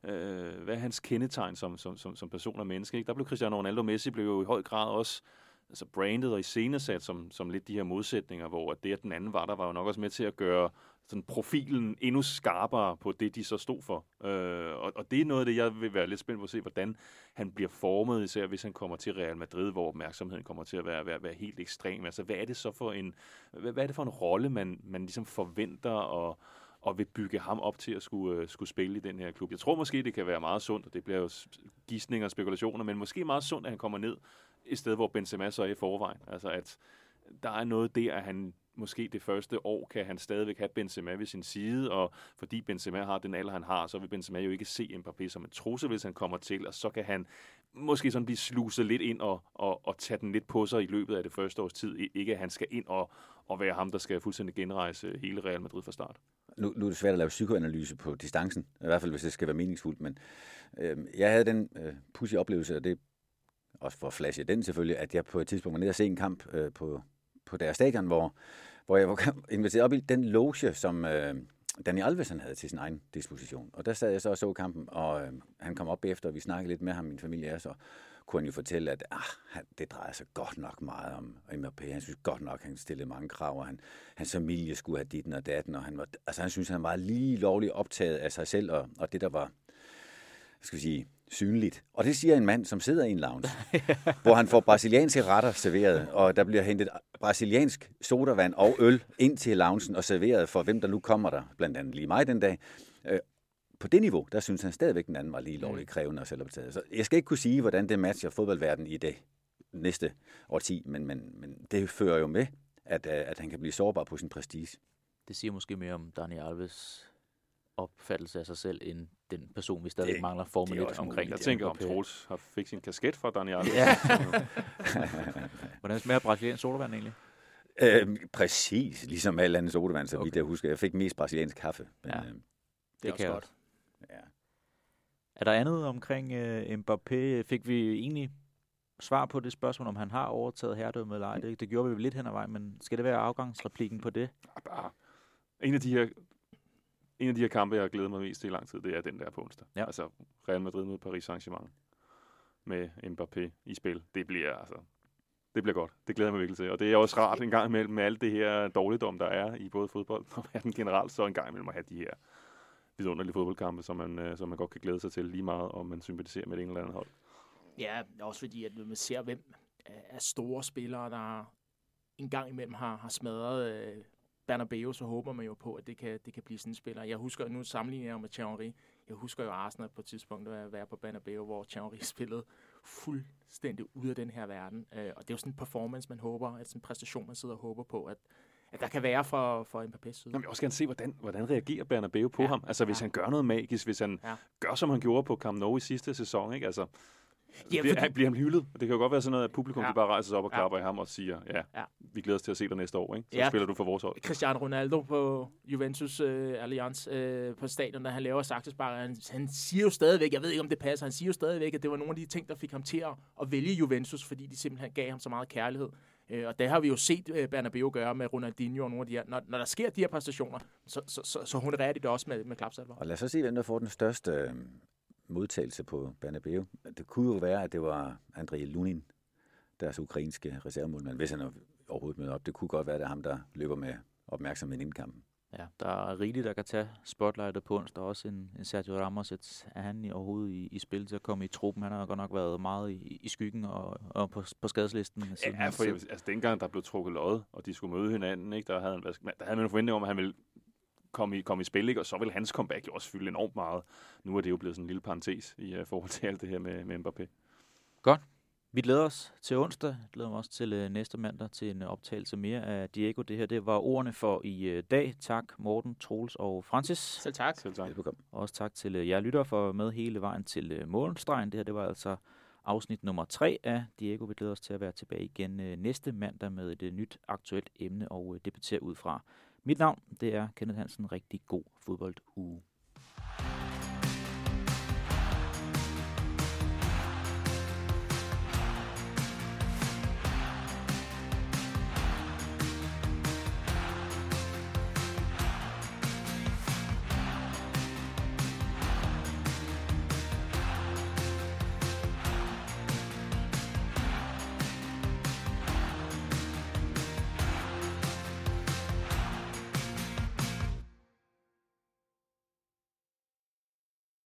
øh, hvad er hans kendetegn som, som, som, som person og menneske? Ikke? Der blev Cristiano Ronaldo Messi blev jo i høj grad også altså brandet og iscenesat som, som lidt de her modsætninger, hvor det, at den anden var der, var jo nok også med til at gøre sådan profilen endnu skarpere på det, de så stod for. Øh, og, og det er noget af det, jeg vil være lidt spændt på at se, hvordan han bliver formet, især hvis han kommer til Real Madrid, hvor opmærksomheden kommer til at være, være, være helt ekstrem. Altså, hvad er det så for en, hvad, hvad er det for en rolle, man, man ligesom forventer og, og vil bygge ham op til at skulle, uh, skulle spille i den her klub. Jeg tror måske, det kan være meget sundt, og det bliver jo gissninger og spekulationer, men måske meget sundt, at han kommer ned et sted, hvor Benzema så er i forvejen. Altså, at der er noget der, at han måske det første år kan han stadigvæk have Benzema ved sin side, og fordi Benzema har den alder, han har, så vil Benzema jo ikke se Mbappé som en trussel, hvis han kommer til, og så kan han måske sådan blive sluset lidt ind og, og, og tage den lidt på sig i løbet af det første års tid. Ikke at han skal ind og, og være ham, der skal fuldstændig genrejse hele Real Madrid fra start. Nu, nu er det svært at lave psykoanalyse på distancen, i hvert fald hvis det skal være meningsfuldt, men øh, jeg havde den øh, pussy oplevelse, og det også for at flashe den selvfølgelig, at jeg på et tidspunkt var nede og se en kamp øh, på, på deres stadion, hvor, hvor jeg var inviteret op i den loge, som øh, Daniel Alves han havde til sin egen disposition. Og der sad jeg så og så kampen, og øh, han kom op efter, og vi snakkede lidt med ham, min familie er så kunne han jo fortælle, at ah, det drejer sig godt nok meget om Mbappé. Han synes godt nok, at han stillede mange krav, og han, hans familie skulle have dit og datten, og han, var, altså, han synes, han var lige lovligt optaget af sig selv, og, og det, der var skal vi sige, synligt. Og det siger en mand, som sidder i en lounge, hvor han får brasilianske retter serveret, og der bliver hentet brasiliansk sodavand og øl ind til loungen og serveret for hvem der nu kommer der, blandt andet lige mig den dag. Øh, på det niveau, der synes han stadigvæk, den anden var lige lovligt mm. krævende og selvoptaget. Så jeg skal ikke kunne sige, hvordan det matcher fodboldverden i det næste årti, men, men, men det fører jo med, at, øh, at han kan blive sårbar på sin prestige. Det siger måske mere om Daniel Alves opfattelse af sig selv, end den person, vi stadig det, mangler Formel 1 omkring. Jeg tænker, om Troels har fik sin kasket fra Daniel. Ja. Hvordan smager brasiliansk sodavand egentlig? Øh, præcis, ligesom alt andet sodavand, så okay. vidt jeg husker. Jeg fik mest brasiliansk kaffe. Men, ja. øh, det, det kan godt. Ja. Er der andet omkring uh, Mbappé? Fik vi egentlig svar på det spørgsmål, om han har overtaget herredømmet eller ej? Det, det gjorde vi lidt hen ad vejen, men skal det være afgangsreplikken på det? Bare en af de her en af de her kampe, jeg har glædet mig mest til i lang tid, det er den der på onsdag. Ja. Altså Real Madrid mod Paris Saint-Germain med Mbappé i spil. Det bliver altså det bliver godt. Det glæder jeg mig virkelig til. Og det er også rart en gang imellem med alt det her dårligdom, der er i både fodbold og verden generelt, så en gang imellem at have de her vidunderlige fodboldkampe, som man, øh, som man godt kan glæde sig til lige meget, om man sympatiserer med ene eller andet hold. Ja, også fordi, at man ser, hvem af store spillere, der en gang imellem har, har smadret øh, Bernabeu, så håber man jo på, at det kan, det kan blive sådan en spiller. Jeg husker, nu sammenligner jeg med Thierry. Jeg husker jo Arsenal på et tidspunkt at være på Bernabeu, hvor Thierry spillede fuldstændig ud af den her verden. Øh, og det er jo sådan en performance, man håber, at sådan en præstation, man sidder og håber på, at, at der kan være for, for Mbappé's side. Jeg vil også gerne se, hvordan, hvordan reagerer Bernabeu på ja. ham. Altså, hvis ja. han gør noget magisk, hvis han ja. gør, som han gjorde på Camp Nou i sidste sæson, ikke? Altså, Ja, bliver, fordi... bliver han hyldet. Det kan jo godt være sådan noget, at publikum ja. de bare rejser sig op og klapper ja. i ham og siger, ja, ja, vi glæder os til at se dig næste år. Ikke? Så ja. spiller du for vores hold. Cristiano Ronaldo på Juventus uh, Alliance uh, på stadion, da han laver saksespark, han, han siger jo stadigvæk, jeg ved ikke om det passer, han siger jo stadigvæk, at det var nogle af de ting, der fik ham til at, at vælge Juventus, fordi de simpelthen gav ham så meget kærlighed. Uh, og det har vi jo set uh, Bernabeu gøre med Ronaldinho og nogle af de her. Når, når der sker de her præstationer, så, så, så, så hun er det også med, med klapsalver. Og lad os så se, hvem der får den største modtagelse på Bernabeu. Det kunne jo være, at det var André Lunin, deres ukrainske reservemålmand, hvis han overhovedet møder op. Det kunne godt være, at det er ham, der løber med opmærksomhed i kampen. Ja, der er rigeligt, der kan tage spotlightet på ons. Der er også en, en Sergio Ramos, et, er han i, overhovedet i, i spil til at komme i truppen? Han har godt nok været meget i, i skyggen og, og på, på skadeslisten. Ja, for jeg, altså dengang der blev trukket lod, og de skulle møde hinanden, ikke, der, havde, der havde man en forventning om, at han ville komme i, komme i spil, ikke? og så vil hans comeback jo også fylde enormt meget. Nu er det jo blevet sådan en lille parentes i uh, forhold til alt det her med, med Mbappé. Godt. Vi glæder os til onsdag. Jeg glæder mig også til uh, næste mandag til en optagelse mere af Diego. Det her det var ordene for i uh, dag. Tak Morten, Troels og Francis. Selv tak. Selv tak. Velbekomme. Også tak til uh, jer lytter for med hele vejen til uh, målstregen. Det her det var altså afsnit nummer 3 af Diego. Vi glæder os til at være tilbage igen uh, næste mandag med et uh, nyt aktuelt emne og uh, debattere ud fra. Mit navn det er Kenneth Hansen. Rigtig god fodbolduge.